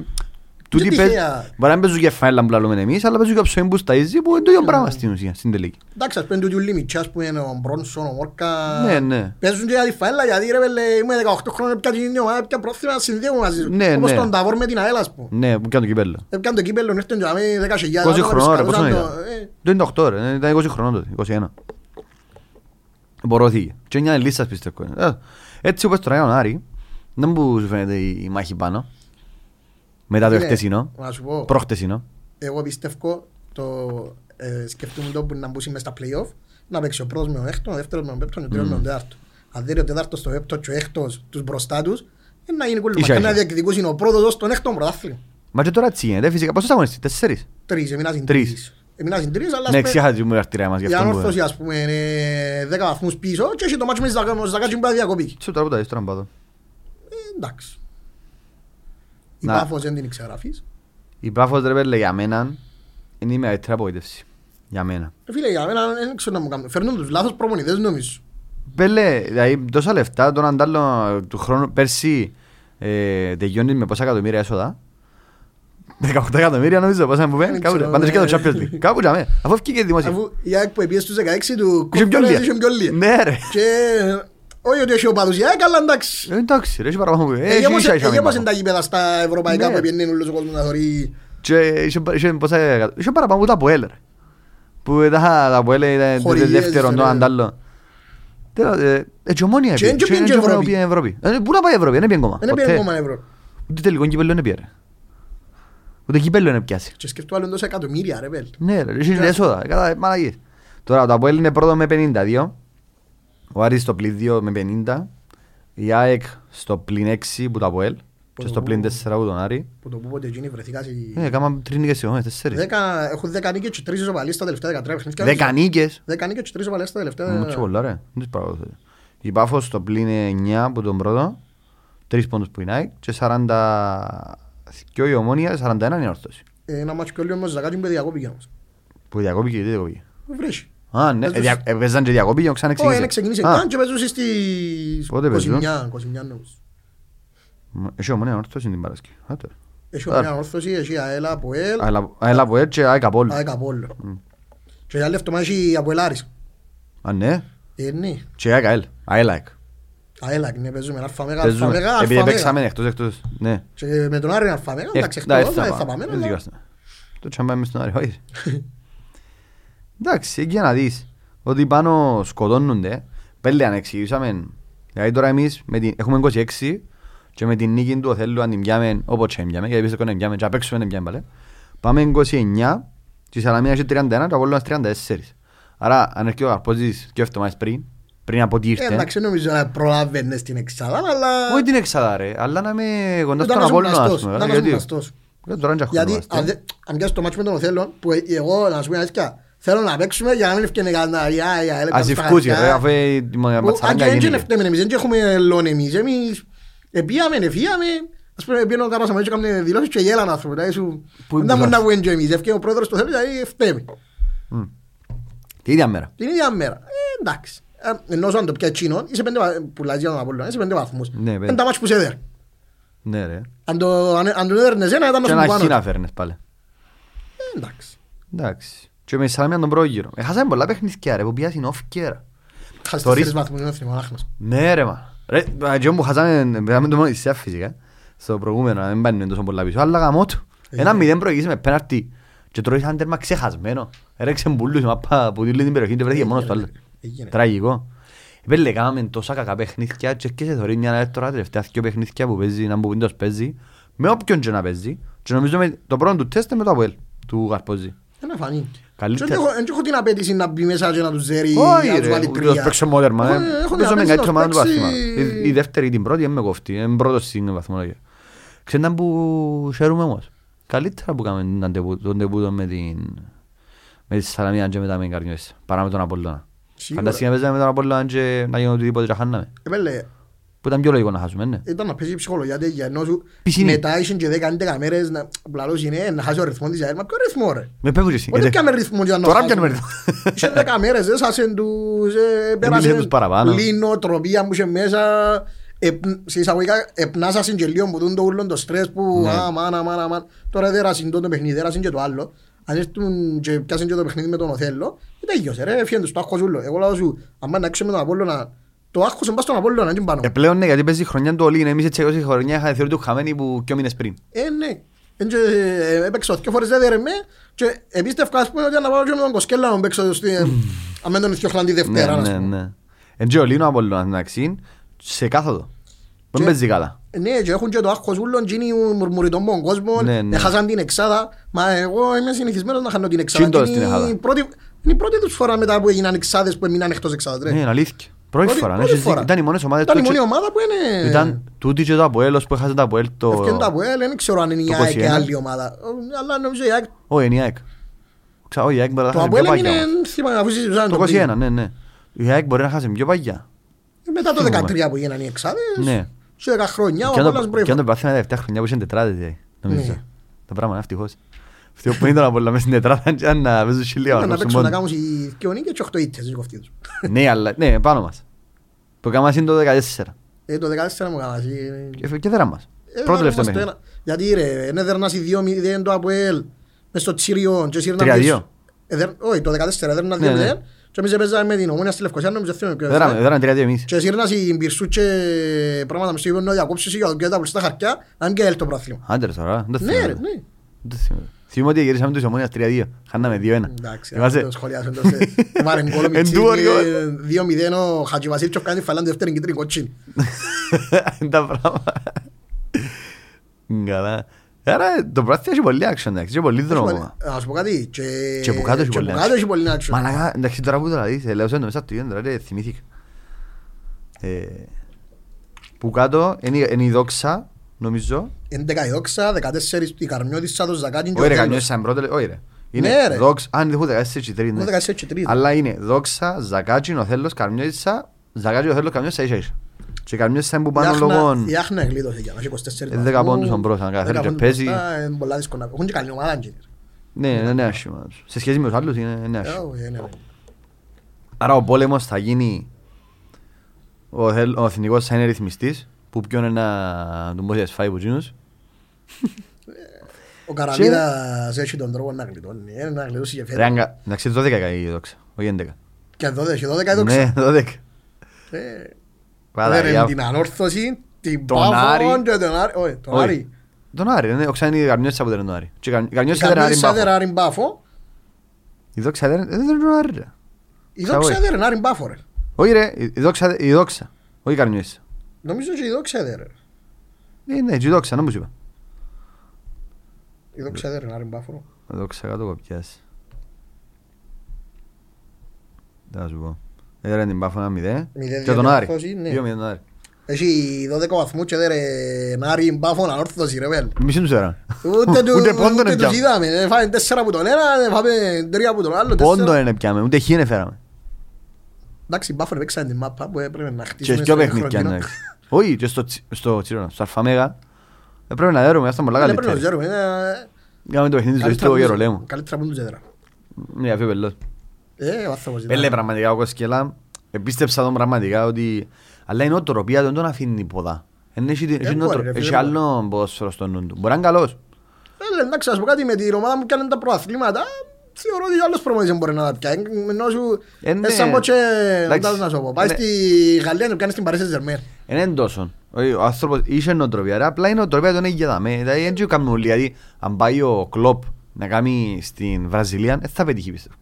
Τούτοι τυχαία. παίζουν- Μπορεί να παίζουν γεφάλαια που λαλούμε εμείς, αλλά παίζουν και ψωμί που σταΐζει που είναι το ίδιο πράγμα στην ουσία, στην τελική. Εντάξει, ας πούμε τούτοι ούλοι μητσάς που είναι ο Μπρόνσον, ο Μόρκα. Ναι, ναι. Παίζουν και για τη φαέλα γιατί ρε πέλε είμαι 18 χρόνων πια την ομάδα, πια πρόθυμα συνδέουμε μαζί σου. Ναι, Όπως ναι. τον Ταβόρ με την ΑΕΛ ας πούμε. Ναι, που κάνει το κυπέλλο. Έπιαν το κύπελλο, ήρθαν και αμέ 10 χιλιάδες. 20 άτομα, χρονών ρε, τους πόσο καλούσαν ήταν. το- ε, Το είναι 8 ρε, ήταν 20 χρονών τότε, 21. Μπορώθηκε. Και μια λίστα πιστεύω. Ε, Έτσι όπως τώρα είναι ο Άρη, δεν μου σου φαίνεται η η μάχη πάνω. Μετά το φίλε, εχτεσινό, Να σου πω, προχτεσινό. εγώ πιστεύω το ε, σκεφτούμε το που να μπούσει μες στα play-off να παίξει ο πρώτος με τον έκτος, ο δεύτερος με τον πέπτον, ο τρίτος με τον τέταρτος. Αν δεν είναι ο τέταρτος, το πέπτο και ο έκτος τους μπροστά τους, είναι να γίνει κούλμα. Ίσα, Και ίσα. να διεκδικούσουν ο πρώτος ως τον έκτο πρωτάθλημα. Μα και τώρα έτσι γίνεται, φυσικά. Πόσες αγωνιστές, τέσσερις; Τρεις, εμείνας είναι Τρεις. τρεις. Εμείνας είναι τρεις, αλλά Ναι, ας πούμε, ξέχασα μου η αρτηρία μας γι' η αυτό που... ανόρθωση ας πούμε είναι 10 βαθμούς πίσω και έχει το μάτσο με τις Ζακα- ο Ζακάτσι που πάει διακοπή. Σου τώρα που τα δεις τώρα να πάω. Ε, Εντάξει. Η Να. Πάφος δεν την ξεγραφείς. Η Πάφος ρε πέλε για μένα είναι η μεγαλύτερη απογοήτευση. Για μένα. Ε, Φίλε, για μένα δεν ξέρω να μου κάνουν. Φέρνουν τους λάθος προπονητές νομίζω. Πέλε, δηλαδή τόσα λεφτά, τον αντάλλο του χρόνου, πέρσι ε, τελειώνει με πόσα εκατομμύρια έσοδα. 18 εκατομμύρια νομίζω, πόσα μου Δεν πέντε, κάπου ξέρω, πάντως και το ε. Champions League. Κάπου τζαμέ, αφού ευκήκε δημόσια. Αφού η ΑΕΚ που επίε στους 16 του Είχε πιο Conference λίγα. είχε πιο λίγα. Ναι ρε. Και όχι ότι έχει οπαδούς η ΑΕΚ, αλλά εντάξει. Ε, Εντάξει ρε, έχει παραπάνω που... Ε, Έχει γέμωσε- ίσα ίσα ε, με γέμωσαν Πάφο. τα γήπεδα στα ευρωπαϊκά Ναι. που πιένουν όλος ο κόσμος να θωρεί. Και είχε- είχε πόσα εκατο- είχε παραπάνω που τα Αποέλ ρε. Που τα τα Αποέλ ήταν το Χορηγίες, δεύτερο, το ρε. αντάλλο. Τέλος, ε, Έτσι ομόνια Και έπιε. δεν πήγαινε Και και δεν Ευρώπη. πήγαινε Ευρώπη. Ε, Πού να πάει Ευρώπη, δεν πήγαινε ακόμα. Δεν έπαιρνε ποτέ. ακόμα ευρώ. Ούτε τελικό κύπελλο δεν πήγαινε. Ούτε κύπελλο δεν πιάσει. Και σκεφτώ άλλο τόσα εκατομμύρια ρε πέλ. Ναι ρε, έχει έσοδα, κατά μαλακίες. Τώρα το Αποέλ είναι πρώτο με 52. Ο Άρης στο πλήν 2 με 50. Η ΑΕΚ στο πλήν 6 που το Αποέλ. Και στο πλήν 4 που τον Άρη. Που το που πότε εκείνοι βρεθήκα σε... Ε, έκαναν τρεις νίκες σε τέσσερις. Δέκα- Έχουν δέκα νίκες και τρεις ισοπαλίες στα τελευταία 13 παιχνίδια. Δέκα νίκες. Δέκα νίκες και τρεις ισοπαλίες στα Μου τελευταία... έτσι πολλά ρε. Δεν τις παρακολουθώ. Η Πάφος στο πλήν 9 που τον πρώτο. Τρεις πόντους που είναι ΑΕΚ. Και 40... Και η Ομόνια 41 είναι η όρθωση. Ε, Ένα μάτσο και όλοι όμως Ζακάτσι που διακόπηκε όμως. Που διακόπηκε και τι διακόπηκε. Βρέσει. Α, ναι, Παίζουν ε, δια- ε, παίζαν και διακόπηκε και ξανά Όχι, δεν ξεκίνησε. ξεκίνησε Α, καν και παίζουν στις Πότε παίζουν; 29, 29 νομίζω. μ, Έχει Ομόνια όρθωση την Παρασκευή. Α, τώρα. Έχει Άρα. μια όρθωση, έχει ΑΕΛ, ΑΠΟΕΛ, Αλλά- Αλλά από έτσι ΑΕΚ Απόλλων. ΑΕΚ Απόλλων. Και για λεφτό έχει ΑΠΟΕΛ Άρης. Α, ναι. Ε, ναι. Και ΑΕΚ ΑΕΛ. ΑΕΛ ΑΕΚ. ΑΕΛ, ναι, παίζουμε αλφα μέγα, αλφα Παίζουμε. μέγα, Επειδή αλφα παίξαμε μέγα. εκτός εκτός. Ναι. Και με τον Άρη είναι αλφα μέγα, εντάξει, Ε, εκτός, θα δεν πάμε. θα πάμε. Δεν αλλά- δικάστε. Το τσάμπαμε στον Άρη, όχι. Εντάξει, εκεί να δεις ότι πάνω σκοτώνονται. Πέλε αν εξηγήσαμε. Δηλαδή τώρα εμείς με την- έχουμε 26 και με την νίκη του Οθέλου αν την πιάμε όπως και πιάμε, γιατί πιστεύω να την πιάμε και απ' έξω δεν την πιάμε πάλι. Πάμε 29 και η Σαλαμίνα έχει 31 και ο Απόλλωνας 34. Άρα αν έρχεται ο Καρπόζης και εβδομάδες πριν, πριν από τι Ε, ήρθε. Εντάξει, νομίζω να προλάβαινες στην εξάδα, αλλά... Όχι την εξάδα ρε, αλλά να είμαι κοντά Ήταν στον να σου Απόλλωνα ας γνωστός, πούμε. ήταν να σου γιατί- γνωστός. Γιατί τώρα δεν Γιατί έχουμε αν δε- αν πιάσεις το μάτσο με τον Οθέλο, που ε- εγώ, να σου πω την αλήθεια, θέλω να παίξουμε για να μην ευκαινε κανένα η ΑΕΛ, Ας κάτω στα ευκούσει ρε, χαρτιά. αφού η Που, Αν ματσαράγκα και δεν γίνει. φταίμε εμείς, δεν έχουμε λόγο εμείς. Εμείς επίαμε, εφίαμε. Ας πούμε, πήγαινε ο Καράς Αμέτζο και έκανε δηλώσεις και γέλαν άνθρωποι. Δηλαδή σου, Πού δεν μπορούμε μπρος. να βγούμε και εμείς. Ευκαιρία ο πρόεδρος το θέλει, δηλαδή φταίμε. Μμ. Την ίδια μέρα. Την ίδια μέρα. Ε, εντάξει. Ε, Ενώ σου αν το πια τσίνο, είσαι πέντε βα- που λάζει για τον Απόλλωνα, είσαι πέντε βαθμούς. Ναι, πέντε. Είναι τα μάτς που σε έδερ. Ναι ρε. Αν το αν- αν τον έδερνες ένα, ήταν να Και σου ένα που πάνω. χίνα φέρνες πάλι. Ε, Εντάξει. Εντάξει. Και με η Σαλαμία τον πρώτο γύρο. Έχασαμε πολλά παιχνίδια ρε που πιάσουν off κέρα. Χάσεις Το τέσσερις ρίσκο. βαθμούς, είναι εθνικό άχνος. Ναι ρε μα. Ρε, και μου χάσαμε, πέραμε το μόνο της ΣΕΑ φυσικά. Στο προηγούμενο, να μην πάνε τόσο πολλά πίσω. Αλλά γαμώ του. Ε, Ένα ναι. μηδέν προηγήσει με πέναρτη. Και τρώει σαν τέρμα ξεχασμένο. Έρεξε μπουλούς η μάπα που τίλει την περιοχή και βρέθηκε μόνος του άλλο. Έγινε. Τραγικό. Επέλε κάναμε τόσα κακά παιχνίδια και και σε θωρεί μια άλλη τώρα τελευταία δύο παιχνίδια που παίζει, να μου πίντος παίζει. Με όποιον και να παίζει. Και νομίζω με το πρώτο του τεστ είναι με το Αποέλ, του Καρπόζη. Είναι φανή. Καλύτερα. Και δεν έχω- δεν έχω την απέτηση να μπει μέσα και να τους ζέρει, Όχι να τους ρε, βάλει ούτε τρία. ως παίξω μόδερμα. Έχω- ε. έχω την Παίζω με απέτηση καλύτερη να ομάδα του παίξει- βαθμά. Η- Η δεύτερη ή την πρώτη δεν με κόφτει. Είναι πρώτος στην βαθμολογία. Ξέρετε που χαίρομαι όμως. Καλύτερα που κάνουμε τον τεπού- τον τεπούτο με την με τη Σαλαμίνα και μετά με την Καρνιώση. Παρά με τον Απολλώνα. Σίγουρα. Φανταστικά παίζαμε με τον Απολλώνα και να γίνει οτιδήποτε και χάναμε. Επέλε, Που ήταν πιο λογικό να χάσουμε, ναι. ήταν να παίζει η ψυχολογία τέτοια, ενώ σου Πισίνη. μετά ήσουν και 10-11 μέρες να πλαλώς είναι να χάσει ο ρυθμός της ΑΕΛ. Μα ποιο ρυθμό ρε; Με πέφτει εσύ. Ούτε γιατί- πιάμε ρυθμό για να Τώρα χάσουμε. πιάνουμε ρυθμό. Είχε 10 μέρες, έσασεν τους, ε, πέρασε τους παραπάνω. λίνο, τροπία που είχε μέσα. επ- Σε εισαγωγικά επνάσασαν και λίγο που δουν το ούλον το στρες που Ναι. αμάν, αμάν, αμάν. Τώρα δέρασαν το παιχνίδι, δέρασαν και το άλλο. Αν έρθουν και πιάσαν και το παιχνίδι με τον Οθέλο, ε, τέλειωσε ρε, έφυγαν τους το άγχος ούλο. Εγώ λέω σου, άμα να έξω με τον Απόλλωνα, το άγχος είναι πας στον Απόλλωνα, δεν πάνω. Ε, πλέον ναι, γιατί παίζει χρονιά του Ολύν. Εμείς έτσι όσοι χρονιά είχα θεωρεί του χαμένοι που και μήνες πριν. Ε, ναι. Εν και, ε, Έπαιξα δύο φορές δεν δέρεμε και επίστευκα ας πούμε ότι να πάω και με τον Κοσκέλα να παίξω στη- αν δεν τον ηθιόχλαν τη Ναι, Δευτέρα. ας ναι, πούμε. ναι. Εν και ο Λίνο Απολλώνας εντάξει, σε κάθοδο. Δεν Και- παίζει καλά. Ναι, και έχουν και το άγχος ούλων, και είναι μουρμουριτών με τον κόσμο, Ναι, ναι. έχασαν την εξάδα. Μα εγώ είμαι συνηθισμένος να χάνω την εξάδα. Συν τώρα Και στην είναι εξάδα. η πρώτη- Είναι η πρώτη τους φορά μετά που έγιναν εξάδες που έμειναν εκτός εξάδας. ρε. Ναι, είναι αλήθεια. Πρώτη Πρώτη- φορά. ναι, πρώτη έχεις φορά. δίκιο. Ήταν οι μόνες ομάδες Ήταν η του μόνη και- ομάδα που είναι... Ήταν τούτη και το Αποέλος που έχασε το Αποέλ το... Ευκαιρία το Αποέλ, δεν ξέρω αν είναι η το ΑΕΚ και 21. άλλη ομάδα. Αλλά νομίζω η ΑΕΚ... Όχι, είναι η ΑΕΚ. Ξα- Όχι, η ΑΕΚ μπορεί να Το χάσει πιο Αποέλ παγιά. είναι... όμως. θυμάμαι, αφού συζητούσαν Το το 21, ναι, ναι. Η ΑΕΚ μπορεί να χάσει πιο παγιά. Μετά το Θυμούμαι. 13 που γίνανε οι εξάδες, Ναι. σε 10 χρόνια ο Και αν το- Απόλλωνας μπορεί Και αν το πάθει με τα τελευταία χρονιά που είχε τετράδες, δηλαδή, νομίζω. Ναι. Το πράγμα είναι ευτυχώς. Αυτό που είναι τον Απολλώνα μες στην τετράδα και να παίζουν χιλία να μόνο παίξουν στον να πόντο. κάνουν οι δυο νίκες και 8 ήττες, είναι κοφτή τους. Ναι, αλλά ναι, πάνω μας. Το κάμα είναι το 14. Ε, το 14 μου κάνας. Και- Και δέρα μας. Πρώτο τελευταίο παιχνίδι. Γιατί ρε, είναι δέρνας οι 2-0 το Αποέλ μες στο Τσίριο και σύρναν 3-2. πίσω. Ε, δέρ- Όχι, το 14 δέρναν Ναι, 2-0 ναι. και εμείς έπαιζαμε με την Ομόνια στη Λευκοσία, νομίζω θυμάμαι ποιος Δέραμε, ήταν. δέραμε 3-2 εμείς. Και σύρνας οι Μπυρσού και πράγματα μες στο γήπεδο να διακόψεις για το τα στα χαρτιά, αν και έλ το πρόθλημα. Άντε ρε τώρα, δεν Ναι θυμάμαι. ρε, ναι. Δεν θυμάμαι. Θυμάμαι ότι γυρίσαμε τους Ομόνιας 3-2. Χάναμε 2-1. Εντάξει, Θυμάσαι; το σχολιάσουν τόσο. Έβαλε γκολ ο Εν τούτο, Μιτσίνη, ρε. 2-0 ο Χατζηβασίλτσοφ κάνει τη φαλάντη δεύτερη κίτρινη κότσινη. Είναι τα πράγματα. Καλά. Άρα το πράθυμα έχει πολύ action, εντάξει, έχει πολύ δρόμο. ακόμα. Να σου πω κάτι. Και Και που κάτω έχει και πολύ που κάτω action. έχει πολύ action. Μαλάκα, εντάξει τώρα που το λαδείς, λέω σε μέσα του ίδιο, τώρα ρε, θυμήθηκα. Ε, Που κάτω είναι η- είναι η δόξα, νομίζω. 11 η δόξα, 14 η Καρμιώτισσα, το Ζακάτιν και ο Όχι ρε, Τέλος. κανιώσεις σαν πρώτο, όχι ρε. Είναι Ναι, ρε. δόξα, αν δεν έχω 14 και τρεις, ναι. Είναι 14 και τρεις. Αλλά είναι δόξα, Ζακάτσι, ο Θέλος, Καρμιώτισσα, Ζακάτσι, ο Θέλος, Καρμιώτισσα, ίσα ίσα. Και Καρμιώτισσα είναι που Η πάνω Άχνα- λόγω... Η Άχνα γλίτωσε για να έχει 24 Ε, δέκα βαθμούς. πόντους τον μπρος, αν καταφέρει Δέκα και πόντους παίζει. μπροστά, Είναι πολλά δύσκολα. Έχουν και καλή ομάδα. και. Ναι, είναι νέα άσχημα. Σε σχέση με τους άλλους είναι νέα Ε, άσχημα. όχι, είναι, ρε. Άρα ο πόλεμος θα γίνει... Ο, Θέλ- ο εθνικός θα είναι ρυθμιστής, που ποιον είναι να τον πόσει ασφάει από εκείνους. Ο Καραμίδας έχει τον τρόπο να γλιτώνει. Ε, να γλιτώσει και Ρε, φέτος. αγκα- εντάξει, 12 η δόξα, όχι 11. Και 12 και 12 η δόξα. Ναι, 12. Ε, Πάρα, ρε, για- Την ανόρθωση, την Τον Πάφο Άρη. και τον Άρη. Όχι, τον Όχι. Άρη. Τον Άρη, ναι, ο Ξάνη η Καρμιώτισσα που δεν είναι τον Άρη. Και η Καρμι- η Η Καρμιώτισσα δεν είναι Άρη Καρμιώτισσα Μπάφο. δεν είναι Άρη Μπάφο. Η δόξα δεν δεν είναι τον Άρη, ρε. Η δόξα όχι. δεν είναι Άρη Μπάφο, ρε. Όχι ρε, η η δόξα, η δόξα, όχι η Καρμιώτισσα. Νομίζω και η δόξα δεν είναι. Ναι, ναι, η δόξα, να μου σου είπα. Η δόξα δεν είναι Άρη Μπάφο. Η δόξα κάτω κοπιάς. Δεν θα σου πω. Έδερε την Πάφο ένα μηδέ. Μηδέν, Και τον δύο Άρη. διόρθωση, ναι. Δύο μηδέν τον Άρη. Έχει 12 βαθμούς και δεν είναι Άρη Μπάφο ανόρθωση, ρε βέλ. Μισή τους έραν. Ούτε του- Ούτε πόντον ούτε έπιαμε. τους είδαμε. Ε, Φάμε τέσσερα από τον ένα, ε, φάμε τρία από τον άλλο. Πόντο τέσσερα. είναι πιάμε, ούτε χι είναι φέραμε. Εντάξει, η Μπάφο παίξανε την μάπα που έπρεπε να Και χτίσουμε στο στο παιχνίδι χρονινό. εντάξει. Όχι, και στο τσι- στο Τσίρονα, στο Αλφαμέγα. Έπρεπε να δέρουμε, ήμασταν πολλά Δεν πρέπει να το καλύτεροι. ξέρουμε. ε, Κάναμε το παιχνίδι της ζωής καλύτερα του που- Γερολέμου. Καλύτερα που τους έδερα. Ναι, αφού πελός. Ε, ο άνθρωπος ήταν. Πέλε πραγματικά ο Κοσκελά, επίστεψα τον πραγματικά ότι... Αλλά η νοοτροπία δεν τον αφήνει ποδά. Εν Έχει την- έχει μπορεί, νοοτρο- ρε, φίλε, έχει μπορεί. άλλο ποδόσφαιρο στο νου του. Μπορεί να είναι καλός. Ε, εντάξει, ας πω κάτι με την ομάδα μου πιάνε τα προαθλήματα. Θεωρώ ότι άλλος προμονής δεν μπορεί να τα πιάει. Ενώ σου... Ε, ναι. Ε, σαν πω και... Εντάξει. να σου πω. Πάει Ναι. στη Γαλλία και πιάνεις την Παρίσι Ζερμέν. Δεν είναι τόσο. Ο ο άνθρωπος είχε νοοτροπία, ρε. απλά η νοοτροπία του είναι για δαμέ. Δηλαδή δεν το κάνουν όλοι. Δηλαδή, αν πάει ο Κλόπ να κάνει στην Βραζιλία, δεν θα πετύχει πιστεύω.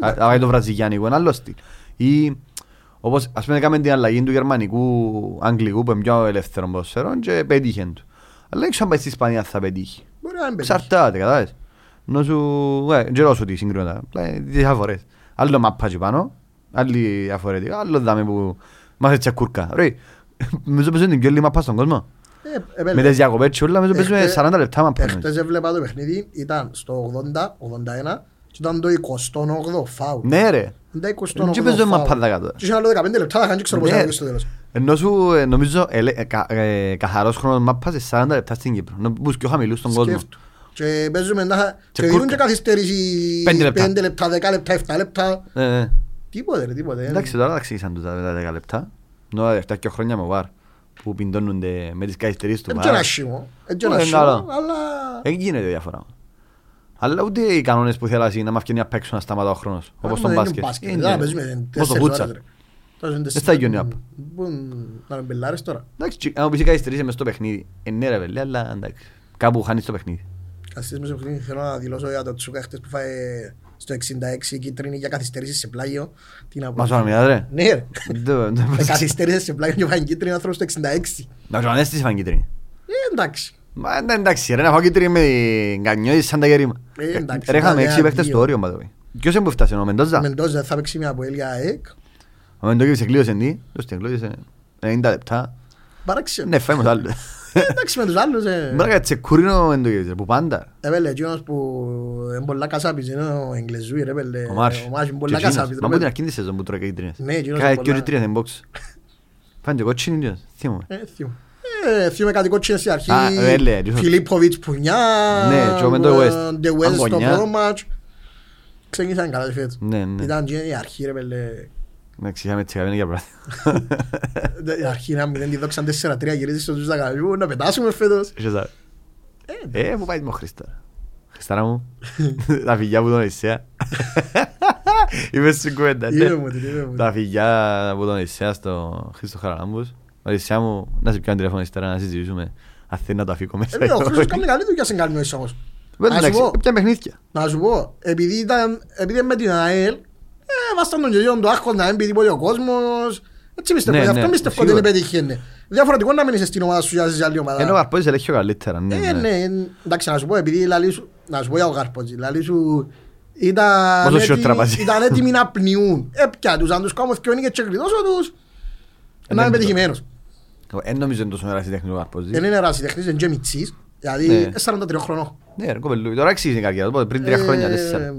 Αν πάει το βραζιλιάνικο, είναι άλλο στυλ. Ή, όπως, ας πούμε, έκαμε την αλλαγή του γερμανικού, αγγλικού, που είναι πιο ελεύθερο ποδοσφαίρο και πετύχε του. Αλλά δεν ξέρω αν πάει στη Ισπανία θα πετύχει. Μπορεί να μην πετύχει. Ξαρτάται, κατάλαβες. Ενώ σου, ε, δεν ξέρω σου τι συγκρίνοντα, απλά είναι διαφορές. Άλλο μάπα και πάνω, άλλη διαφορετικά, άλλο δάμε που μας έτσι κούρκα. Ρε, νομίζω παίζουν την πιο λίγη μάπα στον κόσμο. Ε, ε, Με τις διακοπές και όλα, νομίζω παίζουμε Εχθές- 40 λεπτά μάπα. Εχθές έβλεπα το παιχνίδι, ήταν στο 80-81 και ήταν το 28ο φάουλ. Ναι ρε, Ήταν το 28ο δεν και παίζουμε φάουλ. μάπα τα κάτω. Και είχε άλλο 15 λεπτά, θα κάνει και ξέρω πώς Ναι. θα στο τέλος. Ενώ σου, ε, νομίζω, ελε- ε, κα- ε, καθαρός χρόνος μάπας σε 40 λεπτά στην Κύπρο. Ενώ που πιο χαμηλούς στον κόσμο. Σκέφτου. Και παίζουμε να... Και κούρκα. δίνουν και καθυστέρηση Πέντε λεπτά. 5 λεπτά, 10 λεπτά, 7 λεπτά. Ε, ε. Τίποτε ρε, τίποτε. Εντάξει, τώρα τα ξύσαν τους τα τα 10 λεπτά. Ενώ τα τελευταία και χρόνια με βάρ που πιντώνονται με τις καθυστερήσεις του Δεν βάρ. είναι άσχημο. Δεν είναι Ε, άσχημο, καλά. αλλά... Δεν γίνεται διαφορά. Αλλά ούτε οι κανόνες που θέλασαι είναι να μ' να παίξουν να σταματά ο χρόνος. Όπως Άμα τον είναι μπάσκετ. μπάσκετ, Είναι. δεν θα παίζουμε Όπως το τέσσερις φούτσαλ. ώρες, ρε. Τώρα είναι Δεν τέσσερις στα γιονιά. ώρες. Πού να με μπελάρεις τώρα. Εντάξει, τσι- άμα πεις καθυστερήσεις μες στο παιχνίδι. Ε, ναι ρε παιδί, αλλά εντάξει. Κάπου χάνεις το παιχνίδι. Καθιστές μέσα στο παιχνίδι, θέλω να δηλώσω για το Τσούκα χτες που φάει στο 66 κίτρινη για καθυστερήσεις σε πλάγιο. Τι να πω. Μας πάμε μια ρε. Ναι ρε. Δεν- δεν- Ε, Καθυστέρησε σε πλάγιο και φάει κίτρινη άνθρωπος στο 66. Να σου ανέστησε φαν κίτρινη. Ε, εντάξει. Μα ε, εντάξει ρε, να φάω κίτρινη με την κανιώδη σαν τα γερήμα. Ε, εντάξει, Ρε είχαμε ένα, έξι ένα, παίχτες δύο. στο όριο, by the way. Ποιος είναι που φτάσε, ο Μεντόζα; Μεντόζα δεν θα παίξει μια από Έλια ΑΕΚ. Ο Μεντόζα εκλείωσε τι, ποιος την εκλείωσε, 90 λεπτά. Παράξενο. Ναι, φάει με το άλλο. Ε, Εντάξει με τους άλλους. ε. Μπράγα τσεκούρινο ο Μεντόζα, που πάντα. Έπαιρνε εκείνος που είναι πολλά κασάπης, είναι ο Εγγλεζούι ρε πέλε. Ο Μάρς. Ο Μάρς είναι Και πολλά εκείνος. κασάπης. ρε, Μα από την πέλε. αρχή της σεζόν που τρώει κίτρινες. Ναι, εκείνος Κάθε είναι και πολλά. κίτρινες in box. Φάνε και κότσινη εκείνος, θυμούμαι. Ε, θύμω. Ε, θύμω κάτι κότσινες στην αρχή. Α, ε, λέει, εκείνος. Φιλίπποβιτς Πουνιά. Ναι, και ο Μέντο West. Ντε West στο Αγκονιά. πρώτο μάτς. Ξεκίνησαν καλά φέτος. Ναι, ναι. Ήταν και η αρχή ρε πέλε. Εντάξει, είχαμε τσιγαβίνει για πράγματα. Η αρχή να μην τη δόξαν 4-3 γυρίζεις στο τους Δακαλιού. Να πετάσουμε φέτος. Είσαι σαν- Ε, Ε, πού πάει με ο Χριστό. Χριστάρα μου, τα φιλιά που τον Ισέα. Είπες στην κουβέντα, ναι. Είπε μου την, είπε μου την. Τα φιλιά που τον Ισέα στο Χρήστο Χαραλάμπους. Ο Ισέα μου, να σε πιάνε τηλέφωνο ύστερα να συζητήσουμε. Αν θέλει να το αφήκω μέσα. Ε, ο Χρήστος κάνει καλή δουλειά σε καλμιώσεις όμως. Βέβαια, Να σου εντάξει, πω. έπιανε παιχνίδια. Να σου πω, επειδή ήταν, επειδή με την ΑΕΛ, ε, βάσταν τον γελιόν του άρχον να έμπει τίποτε ο κόσμος. Έτσι πιστεύω, Ναι, γι' αυτό ναι, πιστεύω ότι δεν σίγουρα. πετύχαινε. Διαφορετικό να μείνεις στην ομάδα σου για σε άλλη Ενώ ο ομάδα. Καρπόζης έλεγε πιο καλύτερα. ναι, Ε, ναι. ναι, εντάξει, να σου πω, επειδή λαλή σου, να σου πω για ο Καρπότζη, λαλή σου ήταν Πόσο σιω έτοιμοι- τραπαζί. ήταν έτοιμοι να πνιούν. Έπια τους, αν τους κάνω δυο νίκες και κλειδώσω τους, Ε, να ναι, είναι πετυχημένος. Δεν νομίζω είναι τόσο ερασιτέχνη ο Καρπόζης. Δεν είναι ρασιτεχνής, είναι και μητσής, δηλαδή Ναι. είναι 43 χρονών. Ναι, ρε κοπελούι. Τώρα αξίζει η καριέρα του, οπότε πριν τρία χρόνια, Ε, τέσσερα.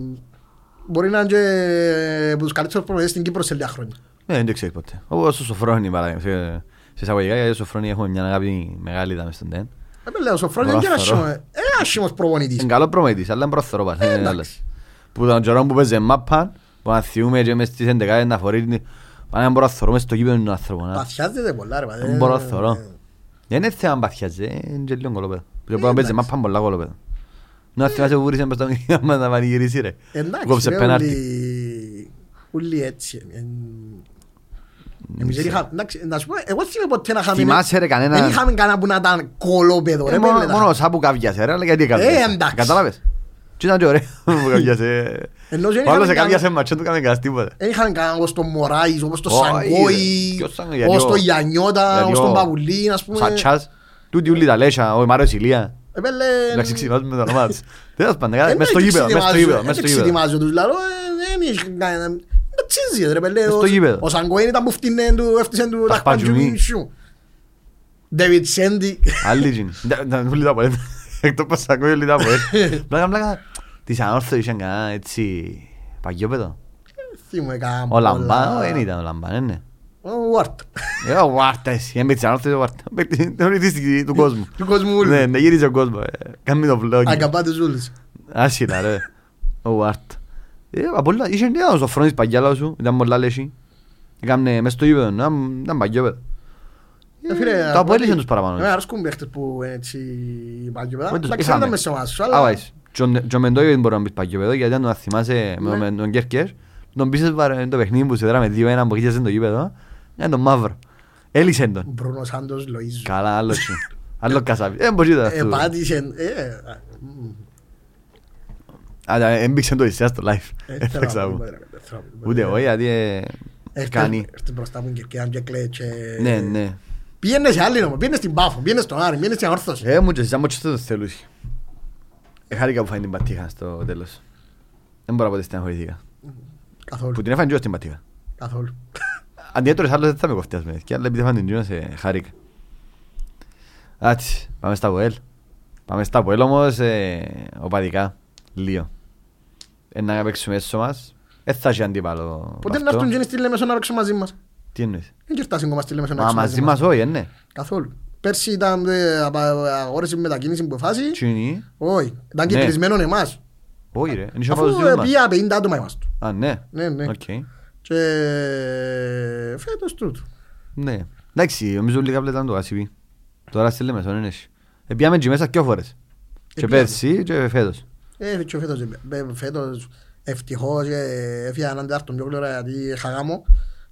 Μπορεί να είναι και από τους καλύτερους προπονητές στην Κύπρο σε λίγα χρόνια. Ναι, δεν το ξέρεις ποτέ. Όπως ο Σοφρόνη, παράδειγμα. σε- Σε εισαγωγικά, γιατί ο Σοφρόνη έχουμε μια αγάπη μεγάλη ήταν μες στον τέν. Ε, λέω, ο Σοφρόνης είναι και Μπορώ να άσχημος, ε, είναι άσχημος προπονητής. Είναι καλό προμετής, αλλά είναι προθερό πας. Ε, είναι εντάξει. άλλος. Που τον καιρό που παίζει μάπα, που να θυούμε και μες στις 11 να φορεί την... Πάνε να μπορώ να θωρώ μες στο κήπεδο του άνθρωπου. να. Παθιάζεται πολλά ρε. Δεν μπορώ να θωρώ. Δεν είναι θέμα παθιάζει, είναι και λίγο κολοπέδο. Και μπορεί να παίζει εντάξει. μάπα πολλά κολοπέδο. Να θυμάσαι που βούρισε μπροστά μου και να τα πανηγυρίσει ρε. Εντάξει, Κόψε ρε, πέναρτι. ούλοι- ούλοι έτσι. ε, Εμείς δεν είχα- εντάξει, να σου πω, εγώ θυμάμαι ποτέ να είχαμε... Θυμάσαι ρε κανένα... Δεν είχαμε κανένα που να ήταν κολόπεδο, ρε Ε, μόνο- πέλε, Μόνο τα- σάπου καβιάσε ρε, αλλά γιατί καβιάσε. Ε, εντάξει. Κατάλαβες; Τι ήταν και ωραίο που καβιάσε. Ενώ δεν Ο άλλος είχαμε καβιάσε κανένα- ματσό του κάμε κανένας τίποτα. Δεν είχαμε κανένα όπως τον Μωράης, όπως τον Όχι, Σαγκόη, ρε. Ποιος ήταν, γιατί όπως ο- τον Γιαννιώτα, γιατί όπως ο- τον Παπουλίν, ας πούμε. Σατσάς. Τούτοι ούλοι τα Λέσσα, ο Μάριος Ηλία. Ε, πέλε, Εντάξει, ξυπνάζουμε το όνομά τους. Δεν θα σπάνε, Ε, μες στο ναι, γήπεδο, μες στο ξετοιμάζω, γήπεδο, ε, μες στο δεν γήπεδο. ξετοιμάζω τους, λαλό, ε, δεν είχε κανένα- με τσίζι, ρε πέλε. Μες στο Ο- γήπεδο. Ο Σαγκόιν ήταν που φτύνε του, έφτιασε του Τα ταχπαντζουμί χπαντζουμί. σου. David Sandy. Άλλοι γίνει. Να ούλοι τα ποέλ. Εκτός πως ακούει ούλοι τα ποέλ. Πλάκα, πλάκα. Της ανόρθω είχαν κανένα έτσι παγιόπεδο. Θυμούμαι κανένα Ο Λαμπάν, πολλά. δεν ήταν ο Λαμπάν, είναι. Ο Βάρτ. Ε, ο Βάρτα εσύ, έμπαι της ανόρθω ο Βάρτα. Δεν είναι του κόσμου. Του κόσμου όλου. Ναι, να γύριζε ο κόσμος. ε, Κάμει το vlog. Αγκαπά τους όλους. Άσυλα ρε. Ο Βάρτα. Ε, απ' είχε νέα ο Σοφρόνης παγιάλα σου, ήταν πολλά λέσχη. Έκαμε μες στο γήπεδο, ήταν ήταν παγιόπεδο. Ε, φίλε, Το Αποέλ είχε ότι- τους παραπάνω. Εμένα αρέσκουν παίχτες που είναι έτσι παγιόπεδα. Δεν τους- Εντάξει, είχαμε. δεν ήταν μέσα σε εμάς, Α, αλλά βάζεις. Τζον Τζον Μεντόγιο δεν μπορώ να πεις παγιοπέδο γιατί αν τον θυμάσαι Ναι. με τον Κέρκερ τον πείσες βαρε- το παιχνίδι που σε δράμε 2-1 που χίλιασε το γήπεδο είναι τον μαύρο. Έλυσε τον. Μπρούνος Σάντος Λοΐζου. Καλά άλλο τσι. Άλλο κασάπι. Ε, μπορείς να Ε, αυτό. πάτησε, ε, ε, μ, Αλλά έμπηξε το ισιά στο live. ε, Ε, θέλω θα να ξαβώ. πούμε, ρε, δεν θέλω να πούμε. Ούτε εγώ γιατί ε, Έρθες- κάνει. έρθες μπροστά μου και και αν και κλαίει και- Ναι, ναι. Πήγαινε σε άλλη νόμο, πήγαινε στην Πάφο, πήγαινε στον Άρη, πήγαινε στην Αόρθωση. Ε, μου και σαν μότσο το θέλουσι. Ε, χάρηκα που φάει την πατήχα στο τέλος. Δεν μπορώ να πω ότι στεναχωρηθήκα. Καθόλου, Που την έφανε και εγώ στην πατήχα. καθόλου. Αν έτωρες άλλος δεν θα με κοφτιάς μες. Και άλλα επειδή έφανε την Τζούνα σε χάρηκα. Άτσι, πάμε στα Ποέλ. Πάμε στα Ποέλ όμως ε, οπαδικά. Λίγο. Ε, να παίξουμε έσω μας. Δεν θα έχει αντίπαλο. Πότε με να έρθουν αυτό. και στη Λέμεσο να παίξουν μαζί μας; Τι εννοείς; Δεν κερτάσει ακόμα στη Λέμεσο να Μα παίξουν μαζί μας όχι, ε, ναι. Καθόλου. Πέρσι ήταν ε, απα- αγόρευση μετακίνηση που φάση. Τι είναι. Όχι, ήταν και Ναι. κλεισμένον εμάς. Όχι ρε, είναι Αφού σώπα ε, μας. πήγα 50 άτομα είμαστε. Α, ναι. Ναι, ναι. Οκ. Και φέτος τούτο. Ναι. Εντάξει, νομίζω λίγα πλέτα το ACB. Τώρα στη Λεμεσόν είναι εσύ. Ε, πήγαμε και μέσα δυο φορές. Και πήγαμε. πέρσι και φέτος. Ε, και φέτος, ε, φέτος ευτυχώς ε, έφυγα έναν τάρτον πιο γλυόρα γιατί είχα γάμο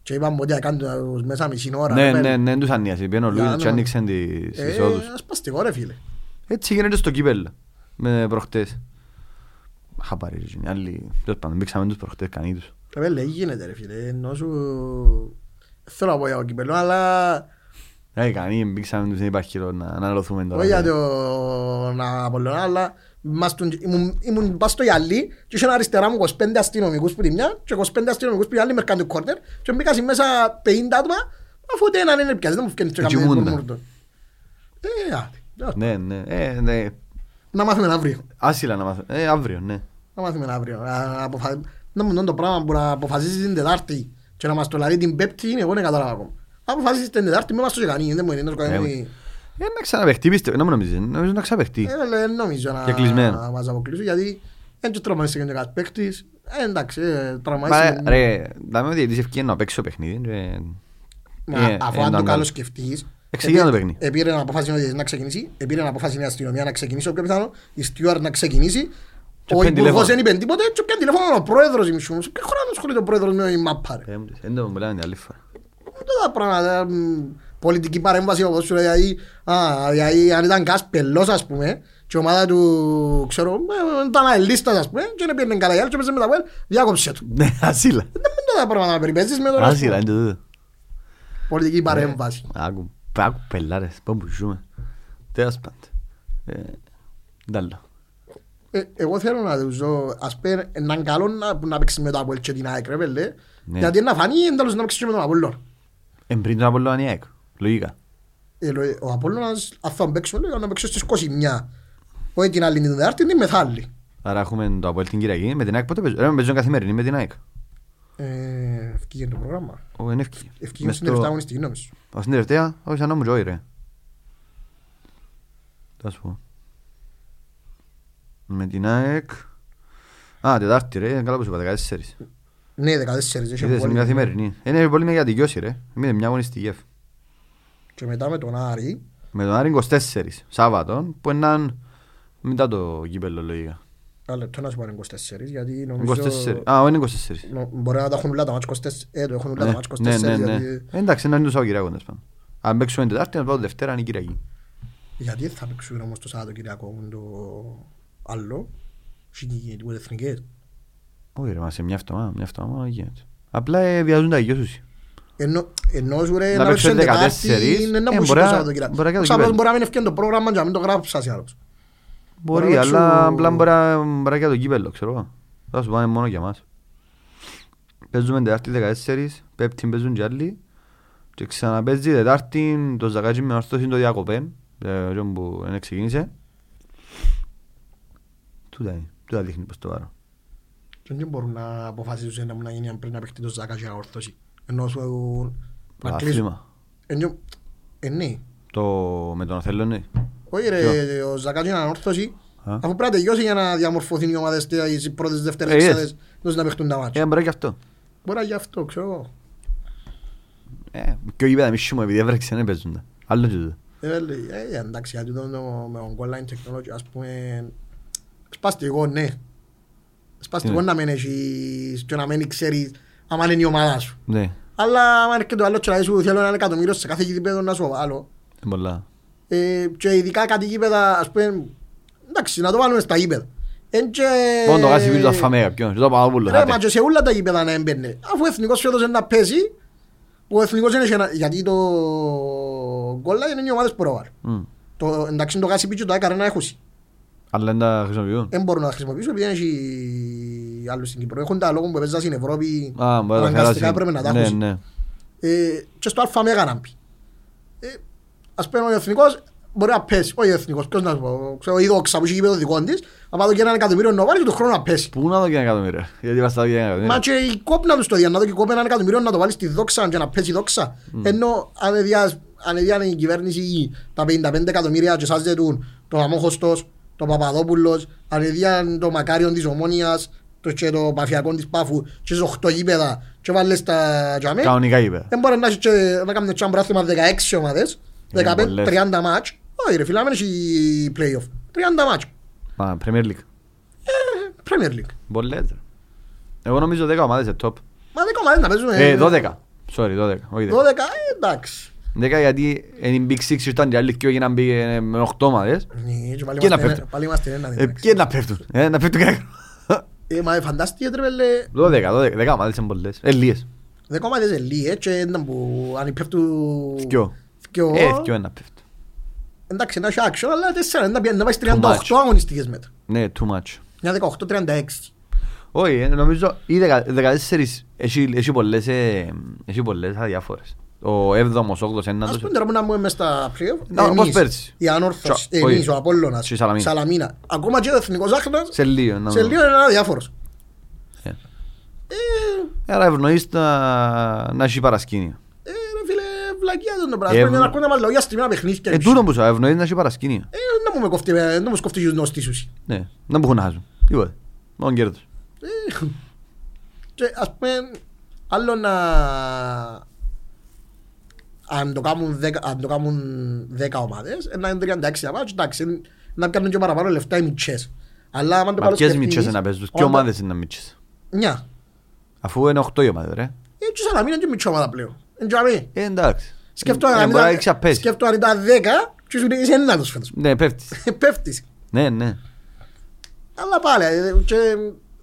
και είπαμε ότι θα κάνω τους μέσα μισή ώρα. Ναι, ρε, ναι, παιδί. ναι, τους ανίασε. Πήγαινε ο Για Λούις να- και άνοιξαν τις Ε, εισόδους. ασπαστικό ρε φίλε. Έτσι γίνεται στο κύπελλο. Με προχτές. Χαπάρι ρε, είναι άλλοι. Τέλος πάντων, μπήξαμε τους προχτές κανείς τους. Ρε πέλε, γίνεται ρε φίλε, ενώ σου... Θέλω να πω για το κυπέλλο, αλλά Ε, κανεί, μπήξαμε τους, δεν υπάρχει καιρό να αναλωθούμε τώρα. όχι για τον Απολλώνα, αλλά μας τον- ήμουν- ήμουν πας στο γυαλί και είχαν αριστερά μου 25 αστυνομικούς που τη μια και 25 αστυνομικούς που την άλλη μερκάν του κόρνερ και μπήκα σε μέσα 50 άτομα αφού ούτε έναν είναι πιάσει, δεν μου φκένει και Έτσι καμία μούντα. μουρμουρτο. Ε, άντε, Ναι, ναι, ε, ναι. να μάθουμε αύριο. Άσυλα να μάθω. Ε, αύριο, ναι. Να μάθουμε αύριο. Να- να αποφα- Να μου το πράγμα που να αποφασίσεις την Τετάρτη και να μας το λαρεί την Πέπτη, εγώ δεν κατάλαβα ακόμα. Αν αποφασίσεις την Τετάρτη, μην μας το κάνει, δεν μου είναι, δεν το κάνει. Ε, να ξαναπαιχτεί, πιστεύω. Να μου νομίζεις, νομίζω να ξαναπαιχτεί. Ε, λέει, νομίζω να Και κλεισμένο. να μας αποκλείσουν, γιατί δεν και τραυματίστηκε και κάποιος παίκτης. Ε, εντάξει, ε, Μα, τραυματίστηκε. ρε, δάμε ότι η ευκαιρία να παίξει το παιχνίδι. και- Μα, ε, Αφού ε, αν το τον καλό άλλο. σκεφτείς, Εξηγεί το επήρε- παιχνίδι. Επήρε να αποφάσει ο διαιτητής να ξεκινήσει, επήρε να αποφάσει η αστυνομία να ξεκινήσει ο πιο πιθανό, η Στιούαρτ να ξεκινήσει, Και ο πιάνει υπουργός τηλέφωνο. δεν είπε τίποτε και πιάνει τηλέφωνο ο πρόεδρος η Μισού. Σε ποιο χρόνο ασχολείται ο πρόεδρος με η μάπα ρε. Ε, μου λες, εν το μιλάμε την άλλη φορά. Αυτά τα πράγματα, μ, πολιτική παρέμβαση όπως σου λέει, δηλαδή, α, δηλαδή αν ήταν κας πελός ας πούμε και η ομάδα του, ξέρω, ε, ήταν αελίστας ας πούμε και δεν πήγαινε καλά η άλλη και έπαιζε με τα βέλ, διάκοψε του. Ναι, ασύλα. Δεν είναι τα πράγματα να περιπέζεις με τον ας Άσυλα, πούμε. είναι το τούτο. πολιτική παρέμβαση. Άκου, άκου πελάρες, πώς που ζούμε. Τέλος πάντων. Ε, τ' άλλο. Ε, Εγώ θέλω να τους δω, ας πούμε, έναν καλό να, να παίξεις με το Αποέλ και την ΑΕΚ ρε πέλε, Ναι. γιατί να φανεί εντάλλως να παίξεις και με τον Απολλώνα. Εν πριν τον Απολλώνα είναι η ΑΕΚ, λογικά. Ε, λο- Ο Απόλλωνας, αν θα παίξουμε, λέει, να παίξω στις 21. Όχι την άλλη την Τετάρτη, την μεθάλλη. Άρα έχουμε το Αποέλ την Κυριακή, με την ΑΕΚ πότε παίζουν. Ρε, παίζουν καθημερινή με την ΑΕΚ. Ε, Ευκήγε το πρόγραμμα. Όχι, είναι ευκαιρία. Ευκήγε Μες στην στο- τελευταία αγωνιστική νόμη σου. Ως την τελευταία, όχι σαν νόμου όχι ρε. Θα σου πω. Με την ΑΕΚ... Α, Τετάρτη ρε, καλά που σου είπα, 14. Ναι, 14. είχε Είδες, πολύ. είναι καθημερινή. Είναι πολύ μεγάλη δικαιώση ρε. Είναι μια αγωνιστική εφ. Και μετά με τον Άρη, Με τον Άρη 24, Σάββατο, που είναι μετά το κύπελλο λογικά. ένα λεπτό να σου πάρει 24, γιατί νομίζω... 24, α, όχι είναι 24. νο- Μπορεί να τα έχουν όλα τα μάτς 24, ε, το έχουν όλα τα Ναι, μάτς 24, ναι, ναι, ναι. γιατί- Εντάξει, είναι το Σαββατοκυριακό, τέλος πάντων. Αν παίξουμε την Τετάρτη, να πάω Δευτέρα, είναι η Κυριακή. γιατί θα παίξουν όμως το Σαββατοκυριακό με το άλλο, έχει τίποτε εθνικές. Όχι ρε, μα σε μια εβδομάδα, μια εβδομάδα δεν γίνεται. Απλά ε, βιαζούν τα δικαιώσεις. Ενώ, ενώ σου ρε Να να παίξουν παίξουν Τετάρτη, 14, είναι να ε, μπούσει μπορεί το να- Σαββατοκυριακό. μπορεί να κάνει Το το Σάββατο κύπελλο. μπορεί να μην ευκαιρία το πρόγραμμα και να μην το γράψει άλλος. Μπορεί, Μπορεί να αλλά παίξω- απλά μπορεί να μπορεί να κάνει το κύπελλο, ξέρω εγώ. Θα σου πάνε μόνο για μας. Παίζουμε Τετάρτη 14, Πέμπτη παίζουν και άλλοι. Και ξαναπέζει Τετάρτη το Ζακάτσι με ορθώση το διακοπέν. ε, εκείνο που δεν ξεκίνησε. Τούτα είναι, τούτα δείχνει πως το βάρω. Και δεν μπορούν να αποφασίσουν να μου να γίνει πριν να παιχτεί το Ζάκα για όρθωση. Ενώ σου να κλείσουν. Πρωτάθλημα. Ενώ, ε, ναι. Το με τον Οθέλο ναι. Όχι ρε, ο Ζακάτς είναι ανόρθωση. Α. Αφού πρέπει να τελειώσει για να διαμορφωθούν οι ομάδες τις πρώτες δεύτερες Ε, yes. εξάδες τους να παιχτούν τα μάτια. Ε, μπορεί και αυτό. Μπορεί να γι' αυτό, ξέρω εγώ. Ε, και ο γήπεδα μισή μου επειδή έβρεξε δεν παίζουν τα. Άλλο και τούτο. Ε, λέει, ε, εντάξει, γιατί το το- με τον online technology, ας πούμε, Σπαστικό, ναι. Σπαστικό Ναι. να μην έχεις και να μην ξέρεις άμα είναι η ομάδα σου. Ναι, Αλλά άμα έρχεται ο άλλος και να σου θέλω ένα εκατομμύριο σε κάθε γήπεδο να σου βάλω. είναι πολλά. Ε, και ειδικά κάτι γήπεδα, ας πούμε, εντάξει, να το βάλουμε στα γήπεδα. Εν και... Μόνο το κάσι πίσω θα φάμε κάποιον, και το Παπαδόπουλο. Ρε, άντε. μα και σε όλα τα γήπεδα να έμπαινε. Αφού ο εθνικός φέτος είναι να παίζει, ο εθνικός είναι ένα... γιατί το γκολ είναι οι ομάδες που προβάλλουν. Μμ. Το, εντάξει, το κάσι πίτσο το έκανα να έχουσει. Αλλά δεν τα χρησιμοποιούν. Δεν μπορούν να τα χρησιμοποιήσουν επειδή δεν έχει άλλους στην Κύπρο. Έχουν τα λόγω που παίζαν στην Ευρώπη, Α, μπορεί να τα αναγκαστικά χαλάσει. πρέπει να τα Ναι, έχουν. ναι. Ε, και στο Αλφα Μέγα να μπει. Ε, ας πούμε ο εθνικός μπορεί να πέσει. Όχι ο εθνικός, ποιος να σου πω. Ξέρω, η δόξα που έχει γήπεδο δικό της, να πάρω και έναν εκατομμύριο να βάλει και το χρόνο να πέσει. Πού να δω και ένα εκατομμύριο. Γιατί βαστάω και ένα εκατομμύριο. Μα και η κόπ να τους το δει, να δω και η κόπ έναν εκατομμύριο να το βάλει στη δόξα και να πέσει η δόξα. Ενώ αν εδιά- αν έδιανε η κυβέρνηση τα 55 εκατομμύρια και σας ζητούν το Αμόχωστος, το Παπαδόπουλος, αν έδιαν το Μακάριον της Ομόνιας το και το Παφιακόν της Πάφου και στις 8 γήπεδα και βάλες τα τζαμέ, Κανονικά είπε. δεν μπορεί να έχεις και να κάνουμε ένα πράθυμα 16 ομάδες, Είναι 15, πολλές. 30 μάτς. Όχι ρε φίλε, να μην έχει play-off. 30 μάτς. Μα, Premier League. Ε, Premier League. Πολλές. ρε. Εγώ νομίζω 10 ομάδες είναι top. Μα 10 ομάδες να παίζουν. Ε, 12. Sorry, 12. Όχι 10. 12, ε, εντάξει. 10 γιατί είναι η Big Six ήρθαν και άλλοι και έγιναν μπήκε ε, με 8 ομάδες. Ναι, και πάλι Και να είμαστε- πέφτουν. Πάλι είμαστε ένα. Ε, εντάξει. Και να πέφτουν. Ε, Να πέφτουν κανένα. Ε, Μα φαντάστηκε ρε πέλε, 12, 12. 10 ομάδες είναι πολλές. Ε, λίγες. 10 ομάδες είναι λίγες και να που αν πέφτουν... Δυο. Δυο. Ε, δυο να πέφτουν. Εντάξει, να έχει action, αλλά τέσσερα, να πιάνει- να πάει Too 38 much. αγωνιστικές μέτρα. Ναι, too much. Μια 18-36. Όχι, ε, νομίζω οι δεκα- 14 έχει έχει πολλές, ε, έχει πολλές αδιάφορες. Ο 7ος, 8ος, Ας 9ος. πούμε τώρα που να μπούμε μες στα play-off, Να, όπως εμείς, πέρσι. η Ανόρθωση, Τσο- όχι. εμείς, ο Απόλλωνας, Και η Σαλαμίνα. Σαλαμίνα. Ακόμα και ο Εθνικός Άχνας, Σε λίγο. να- σε λίγο είναι ένα διάφορος. Ε. Ε, Άρα ευνοείς να να έχεις παρασκήνιο. ε, ρε φίλε, βλακεία δεν το Ε, πράγμα. Πρέπει β- να ακούνε μας λόγια στιγμένα παιχνίδια. Ε, τούτο που σου ευνοείς να έχεις παρασκήνιο. Ε, να μου με κοφτεί, ε, να μου σκοφτεί τους νοστείς σου. Ναι, να μου έχουν να χάσουν. Τίποτε. Μόνο κέρδος. Ε, Και ας πούμε, άλλο να... Αν το κάνουν δέκα, αν το κάνουν δέκα ομάδες, ε, να είναι 36 για μάτς, εντάξει, ε, να πιάνουν και παραπάνω λεφτά οι μητσές. Αλλά άμα το Μα πάρω ποιες σκεφτείς, μητσές είναι να παίζουν. Και όταν- ομάδες είναι να μητσές; Μια. Αφού είναι 8 οι ομάδες ρε. Ε, και σαν να μην είναι και μητσή ομάδα πλέον. Εν τζαμί. Ε, εντάξει. Σκέφτω Ε, αν μπορεί να ήταν- έχεις απέσει. σκέφτω αν ήταν δέκα και σου λέει είσαι ένα τους φέτος. Ναι, πέφτεις. Πέφτεις. Ναι, ναι. Αλλά πάλι, ε, και,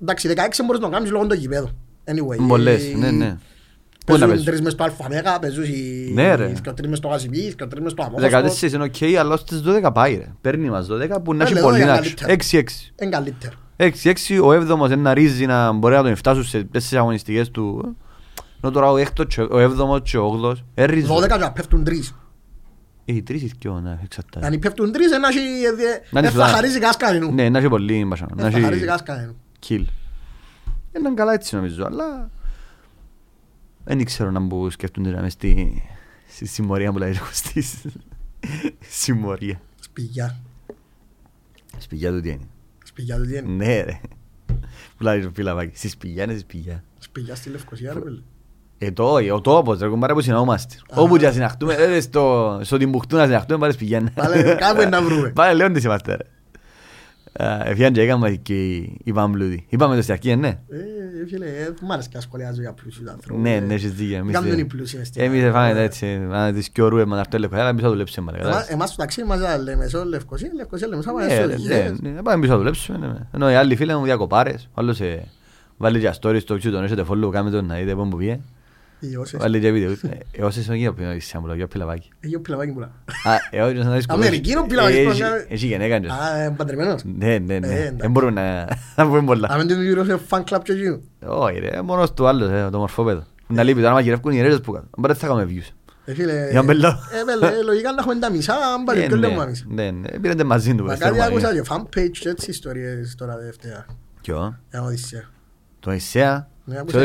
εντάξει, 16 μπορείς να το κάνεις λόγω των γηπέδων. Anyway. Πολλές, ε, ναι, ναι. Πού να Παίζουν παίζουν. τρεις μες στο Αλφαμέγα, παίζουν οι- Ναι, ρε. οι τρεις μες στο Γασιμπή, οι τρεις μες στο Αμόχωστο. 14 είναι οκ, αλλά στις 12 πάει ρε. Παίρνει μας 12 που να Ε, έχει λέω, πολύ για να καλύτερα. 6-6. Είναι καλύτερο. 6-6, ο 7ος είναι να ρίζει να μπορεί να τον φτάσουν σε 4 αγωνιστικές του. Ενώ τώρα ο 6ος και ο 7ος και ο 8ος έρριζουν. 12 και να πέφτουν τρεις. Ε, οι τρεις ή δυο, ναι, εξαρτάται. Αν πέφτουν τρεις, ε, να έχει- ε, Να ε, είναι θα φλά. χαρίζει κάσκα Ναι, να έχει πολύ μπασανό. Να Ε, Θα χαρίζει έχει κάσκα ενού. kill. Είναι καλά έτσι νομίζω, αλλά δεν ξέρω να μου σκέφτονται να μες στη στη συμμορία που λέει ο Κωστής. Συμμορία. Σπηγιά. Σπηγιά του τι είναι; Σπηγιά του τι είναι; Ναι ρε. Που λέει ο Πιλαβάκη. Στη σπηγιά είναι στη σπηγιά. Σπηγιά στη Λευκοσία, ρε παιδί. Ε, το, ο τόπος, ρε κουμπάρε που συναούμαστε. Α. Όπου και να συναχτούμε, ρε, στο, στο Τιμπουκτού να συναχτούμε, πάρε σπηγιά. Πάλε, κάπου είναι να βρούμε. Πάλε λέοντες είμαστε, ρε. Α, Εφιάν και έκαμε και η η Παμπλούτη. Είπαμε το στη αρχή, ναι. Ε, φίλε, ε, μ' άρεσε και να σχολιάζω για πλούσιους ανθρώπους. Ναι, ε. ναι, έχεις δίκιο. Εμείς, Κάνουν ε, οι πλούσιοι μες στην Εμείς Ελλάδα. έφαμε έτσι, να τις και ορούε μας αυτό λευκό, αλλά εμείς θα δουλέψουμε. ρε, Εμάς- κατάλαβες. Εμάς στο ταξί μας δεν λέμε σε Λευκοσία, Λευκοσία λέμε σαν Ναι, πάμε ρε, στο ναι, Λιγές. ναι, πάμε εμείς θα δουλέψουμε. ναι, ναι. Ενώ οι άλλοι φίλοι μου διακοπάρες, ο άλλος ε, βάλει και stories στο YouTube, τον έρχεται follow, κάμε τον να δείτε πού που πήγε. Οι όσες. Βάλει και βίντεο. Ε, Εγώ σε σόγγια που είναι σαν μου, πιλαβάκι. Έχει ο πιλαβάκι μου. Α, εγώ να δεις Αμερικίνο πιλαβάκι, Έχει- πώς να- Έχει γενέκα και- Α, ε, παντρεμένος. Ναι, ναι, Ε, ναι. εντάξει. Δεν μπορούμε να να πούμε πολλά. Αν δεν του γύρω fan club και εκείνο. Όχι ρε, μόνος του άλλος, ε, το μορφόπεδο. Να λείπει τώρα, άμα γυρεύκουν οι ρέζες που κάτω. Μπορεί θα κάνουμε views. Ε, φίλε, Για μπελό. ε, μπελό, ε, λογικά να έχουμε τα μισά, αν πάρει Ε, και ναι, λέμε εμείς. Ναι, ναι, πήρατε μαζί του. Μα πες, κάτι θέλουμε άκουσα να και fan page και έτσι ιστορίες τώρα τελευταία. Ποιο; Για Οδυσσέα. Το Ισέα. Ναι, άκουσα.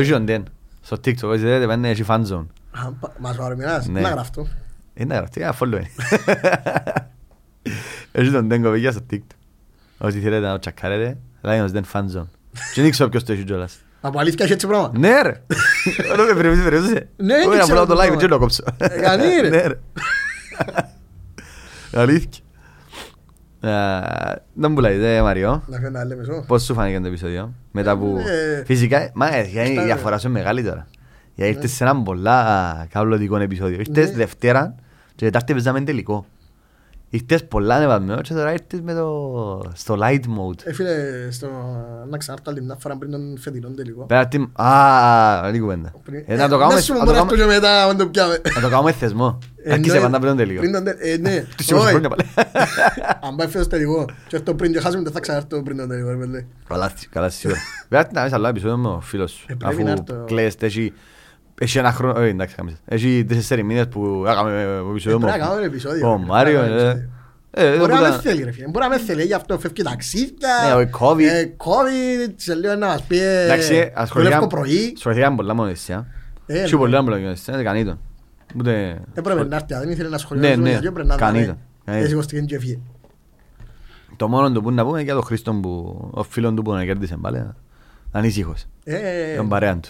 Στο έχει οντέν. Στο TikTok, όσοι δεν πάνε, έχει fan zone. Α, πα- Μας παρομοιράς, Ναι. να γραφτώ. Είναι γραφτεί, ένα follow είναι. Έχει τον Ντέγκο παιδιά στο TikTok. Όσοι θέλετε να το τσακάρετε, Lions Den fan zone. Και δεν ξέρω ποιος το έχει κιόλας. Από αλήθεια έχει έτσι πράγμα. Ναι ρε. Όλο με περιμένεις, περιμένεις. Ναι, δεν Όχι, να ξέρω πουλάω το το live πράγμα. και να το κόψω. Ε, κανεί, ρε. Ναι ρε. Αλήθεια. Ε, Δεν πουλάει, δε Μαριό. Να φέρνω άλλη μεσό. Πώς σου φάνηκε το επεισόδιο, μετά που... Ε, Φυσικά, μα ε, η στα- διαφορά σου είναι μεγάλη τώρα. Γιατί ήρθες σε έναν πολλά καυλωτικό επεισόδιο. Ήρθες Ναι. Δευτέρα και Τετάρτη παίζαμε τελικό. Ήρθες πολλά ανεβασμένος και τώρα ήρθες με το... στο light mode. Ε, φίλε, στο... να ξανάρθω άλλη μια φορά πριν τον φετινό τελικό. Πέρα τι... Α, άλλη κουβέντα. Πριν- Ε, Να το Ε, κάνουμε- μες σου να μου το μπορεί αυτό κάνουμε- και μετά, αν το πιάμε. να το κάνουμε θεσμό. Ε, Άρχισε ναι. πάντα πριν τον τελικό. Πριν τον τε- ε, ναι. Τους 20 Όχι. χρόνια πάλι. Αν πάει φέτος τελικό και έρθω πριν και χάσουμε, δεν θα ξανάρθω πριν τον τελικό, ρε παιδί. Καλά, καλά σίγουρα. Βέβαια να είσαι άλλο επεισόδιο με ο φίλος σου. Ε, πρέπει Αφού να έρθω. κλαις, έχει... Έχει ένα χρόνο... Όχι, εντάξει, κάμισε. Έχει τέσσερις μήνες που έκαμε επεισόδιο Ε, με πρέπει να κάνουμε επεισόδιο. ο Μάριο. Πρέπει να ε. κάνουμε Ε, ε, Μπορεί να που με τα- θέλει ρε φίλε, μπορεί να με θέλει, γι' αυτό φεύγει ταξίδια. Ναι, ο COVID. Ε, COVID, σε λίγο να μας πει, ε, Εντάξει, δουλεύω ασχοληθήκαμε πρωί. ασχοληθήκαμε πολλά μόνο εσύ. Ε, Έχει ναι. πολλά πολλά μονοεσιά, δεν κάνει το. Ούτε... Έπρεπε να έρθει, αν δεν ήθελε να Ναι, σχολιάσουμε, ναι, γιατί έπρεπε να κάνει δούμε. το, κάνει το. Έτσι κοστήκε και έφυγε. Το μόνο του που να πούμε είναι για τον Χρήστον που... Ο φίλον του που να κέρδισε πάλι. Ανήσυχος. Ε, Τον παρέαν του.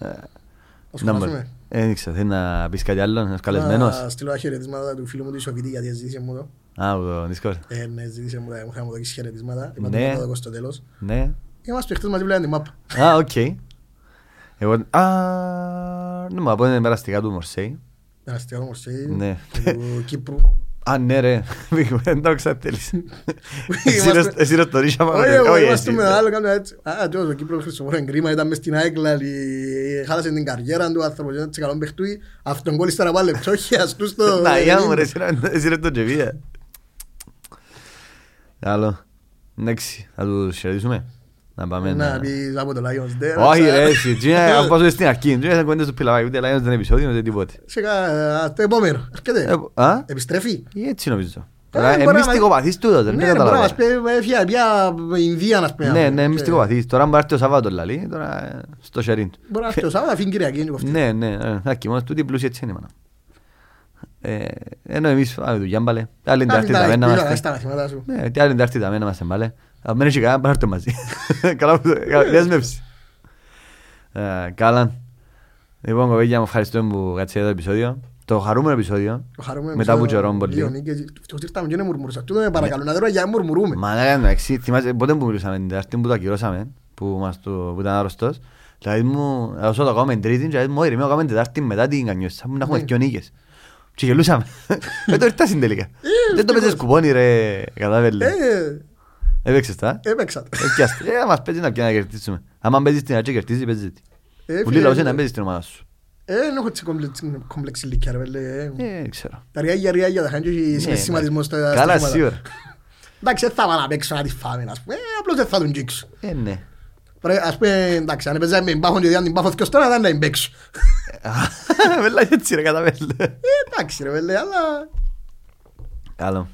Ε, να να σχολάσουμε. μπορεί. Ε, Δεν ξέρω, θέλεις να πεις κάτι άλλο, ένας καλεσμένος; Να στείλω τα χαιρετίσματα του φίλου μου του Ισοβίτη, γιατί ζήτησε μου το. Α, από το Discord. Ε, ναι, ζήτησε μου τα, μου θα μου δώσεις χαιρετίσματα. Είπα Ναι. του να το δω στο τέλος. Ναι. Είμαστε παιχτές μαζί πλέον την μάπα. Α, οκ. Εγώ... Α, ναι, μα από είναι περαστικά του Μορσέη. Τεραστιαίο Μορσέη, Ναι. του Κύπρου. Α, ναι ρε. Δεν το ξέρεις. Είμαστε- Εσύ ρε το ρίσα Όχι, εγώ Όχι, είμαστε εσύ. με άλλο, κάνουμε έτσι. Α, τώρα ο Κύπρος Χριστοφόρο εγκρίμα, ήταν μες στην Άικλα, λι- χάλασε την καριέρα του, άνθρωπος ήταν σε καλό παιχτούι. Αυτόν κόλλησε τώρα πάλι λεπτόχια, αστούς το... Να, για μου ρε, εσύ ρε- εσύ ρες το τζεβία. Άλλο. Εντάξει, θα τους χαιρετήσουμε. Να πάμε Να να... πεις από το Lions Den. Όχι τσα- ρε, εσύ. τι είναι, Αν πάω στην αρχή, τι είναι κουέντες του πιλαβάκι, ούτε Lions δεν επεισόδιο, ούτε τίποτε. Σε κα- το επόμενο, έρχεται. Ε, Α, Επιστρέφει. ή έτσι νομίζω. Ε, Τώρα, μπορεί Εμείς να- μυστικοπαθείς τούτο, δεν Ναι, δεν ρε, μπορεί να μας καταλαβαίνω. πει, έφυγε πια Ινδία, να πούμε. Ναι, ναι, Και- μυστικοπαθείς. Τώρα αν πάρει το Σαββάτο λαλή, τώρα ε, στο σερήν του. Μπορεί να έρθει ο Σάββα, αφήνει Κυριακή. είναι κοφτή. Ναι, ναι, ε, θα κοιμός τούτοι πλούσιοι έτσι είναι μάνα. Ε, Ενώ εμείς πάμε δουλειά μπαλέ. Άλλη Να Τετάρτη μην τα τα μένα έχεις πει, είμαστε. στα μαθήματα σου. Ναι, τι άλλη Τετάρτη τα μένα είμαστε μπαλέ. Αν μένει και κανένα πάμε να έρθω μαζί. Καλά που το δέσμευση. Ε, Καλά. Λοιπόν, κοπέγια μου ευχαριστούμε που κάτσετε το επεισόδιο. Το χαρούμενο επεισόδιο. Το χαρούμε Μετά εμείς, από καιρό δύο πολύ. νίκες. Ευτυχώς ήρθαμε και δεν μουρμουρούσα. Τούτο με παρακαλώ, να δω για μουρμουρούμε. Μα να κάνω εξή, θυμάσαι πότε που μιλούσαμε την Τετάρτη που το ακυρώσαμε, που, μας το, που ήταν άρρωστος. Δηλαδή μου, όσο το κάνουμε τρίτη, δηλαδή μου έρημαι, το κάνουμε Τετάρτη μετά την κανιώσα, μου να έχουμε Ναι. δυο νίκες. Και γελούσαμε. Δεν το ήρθασαν τελικά. Δεν το παίζεις κουπόνι ρε, κατάβελε. Ε, Έπαιξες τα. έπαιξα το. Έπιαστε. Ε, μας παίζεις να πιάνε να κερδίσουμε. Αν παίζεις την αρχή και κερδίσεις, παίζεις τη. Ε, Ούλοι φίλε, λαούς είναι να παίζεις την ομάδα σου. Ε, δεν έχω έτσι κόμπλεξ- κόμπλεξ ηλικία, ρε πέλε. Ε, δεν ξέρω. Τα ριάγια ριάγια τα χάνει και έχει Ναι, συναισθηματισμό στα Καλά στοιχήματα. σίγουρα. Εντάξει, δεν θα πάω να παίξω να τη φάμε, ας πούμε. Ε, απλώς δεν θα τον τζίξω. Ε, ναι. Πρέ- Ας πούμε, εντάξει, αν έπαιζα με μπάχον και διάν την μπάχω θκιος τώρα, δεν θα την παίξω. Βέλα έτσι ρε καταβέλε. Ε, εντάξει ρε πέλε, αλλά... Καλό.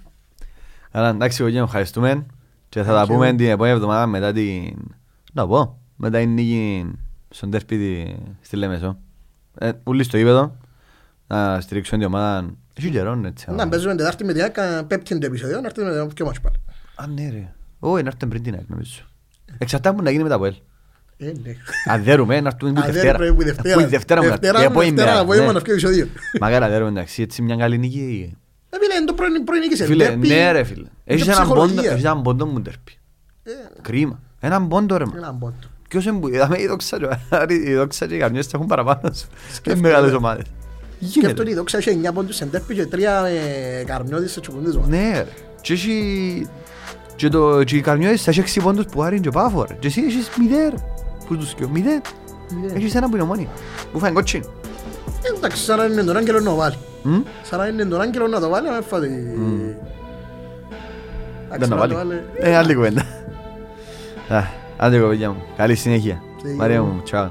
Καλά, εντάξει, εγώ ευχαριστούμε. Και θα τα Thank you. πούμε την επόμενη εβδομάδα μετά την... Να πω, μετά την νίκη στον τέρπι τη- στη Λέμεσο. Ε, Ούλοι στο ύπεδο, να στηρίξουν την ομάδα. Έχει καιρό, έτσι. Να παίζουμε Τετάρτη με την ΑΕΚ, πέμπτη είναι το επεισόδιο, να έρθουμε με πιο μάτς πάλι. Α, ναι ρε. Όχι, να έρθουν πριν την ΑΕΚ, νομίζω. Εξαρτάται που να γίνει με τα ΠΟΕΛ. Ε, ναι. Αν δέρουμε, να έρθουν που η Αν δεν Δευτέρα. πρέπει που η Δευτέρα. Που η Δευτέρα μου να έρθει. Δευτέρα, Η επόμενη Δευτέρα, μέρα, απόγευμα ναι. να βγει επεισόδιο. Μακάρι να δέρουμε, εντάξει, έτσι μια καλή νίκη. Ε, φίλε, είναι το πρωί- πρωί νίκησε. Φίλε, Ντέρμπι, ναι ρε φίλε. Έχεις και έναν πόντο, ψυχολογία. έχεις έναν πόντο μου τέρπι. Ε, Κρίμα. Έναν πόντο ρε μα. Έναν πόντο. Ποιος είναι που είδαμε η δόξα και ο Άρη- η δόξα και οι καρμιές τα έχουν παραπάνω σου. Είναι μεγάλες ομάδες. Σκέφτομαι Γίνεται. ότι η δόξα έχει 9 πόντους σε ντέρπι και 3 καρμιώτες σε τσουκούντες ομάδες. Ναι ρε. Και έχει... Και, το, και οι καρμιές έχει έξι πόντους που Άρη και πάφο ρε. Και εσύ έχεις μηδέν. Πού τους κοιό. Μηδέν. Ναι. Έχεις ένα που είναι μόνοι. Που φάει κότσιν. Ε, Εντάξει, σαν να είναι τον άγγελο να το βάλει. Μμ; Σαν να είναι τον άγγελο να το βάλει, να φάτε... Δεν να βάλει. Ε, άλλη κουβέντα. Α, Άντε κοπέδια μου. Καλή συνέχεια. See you. Μαρία μου. Τσάου.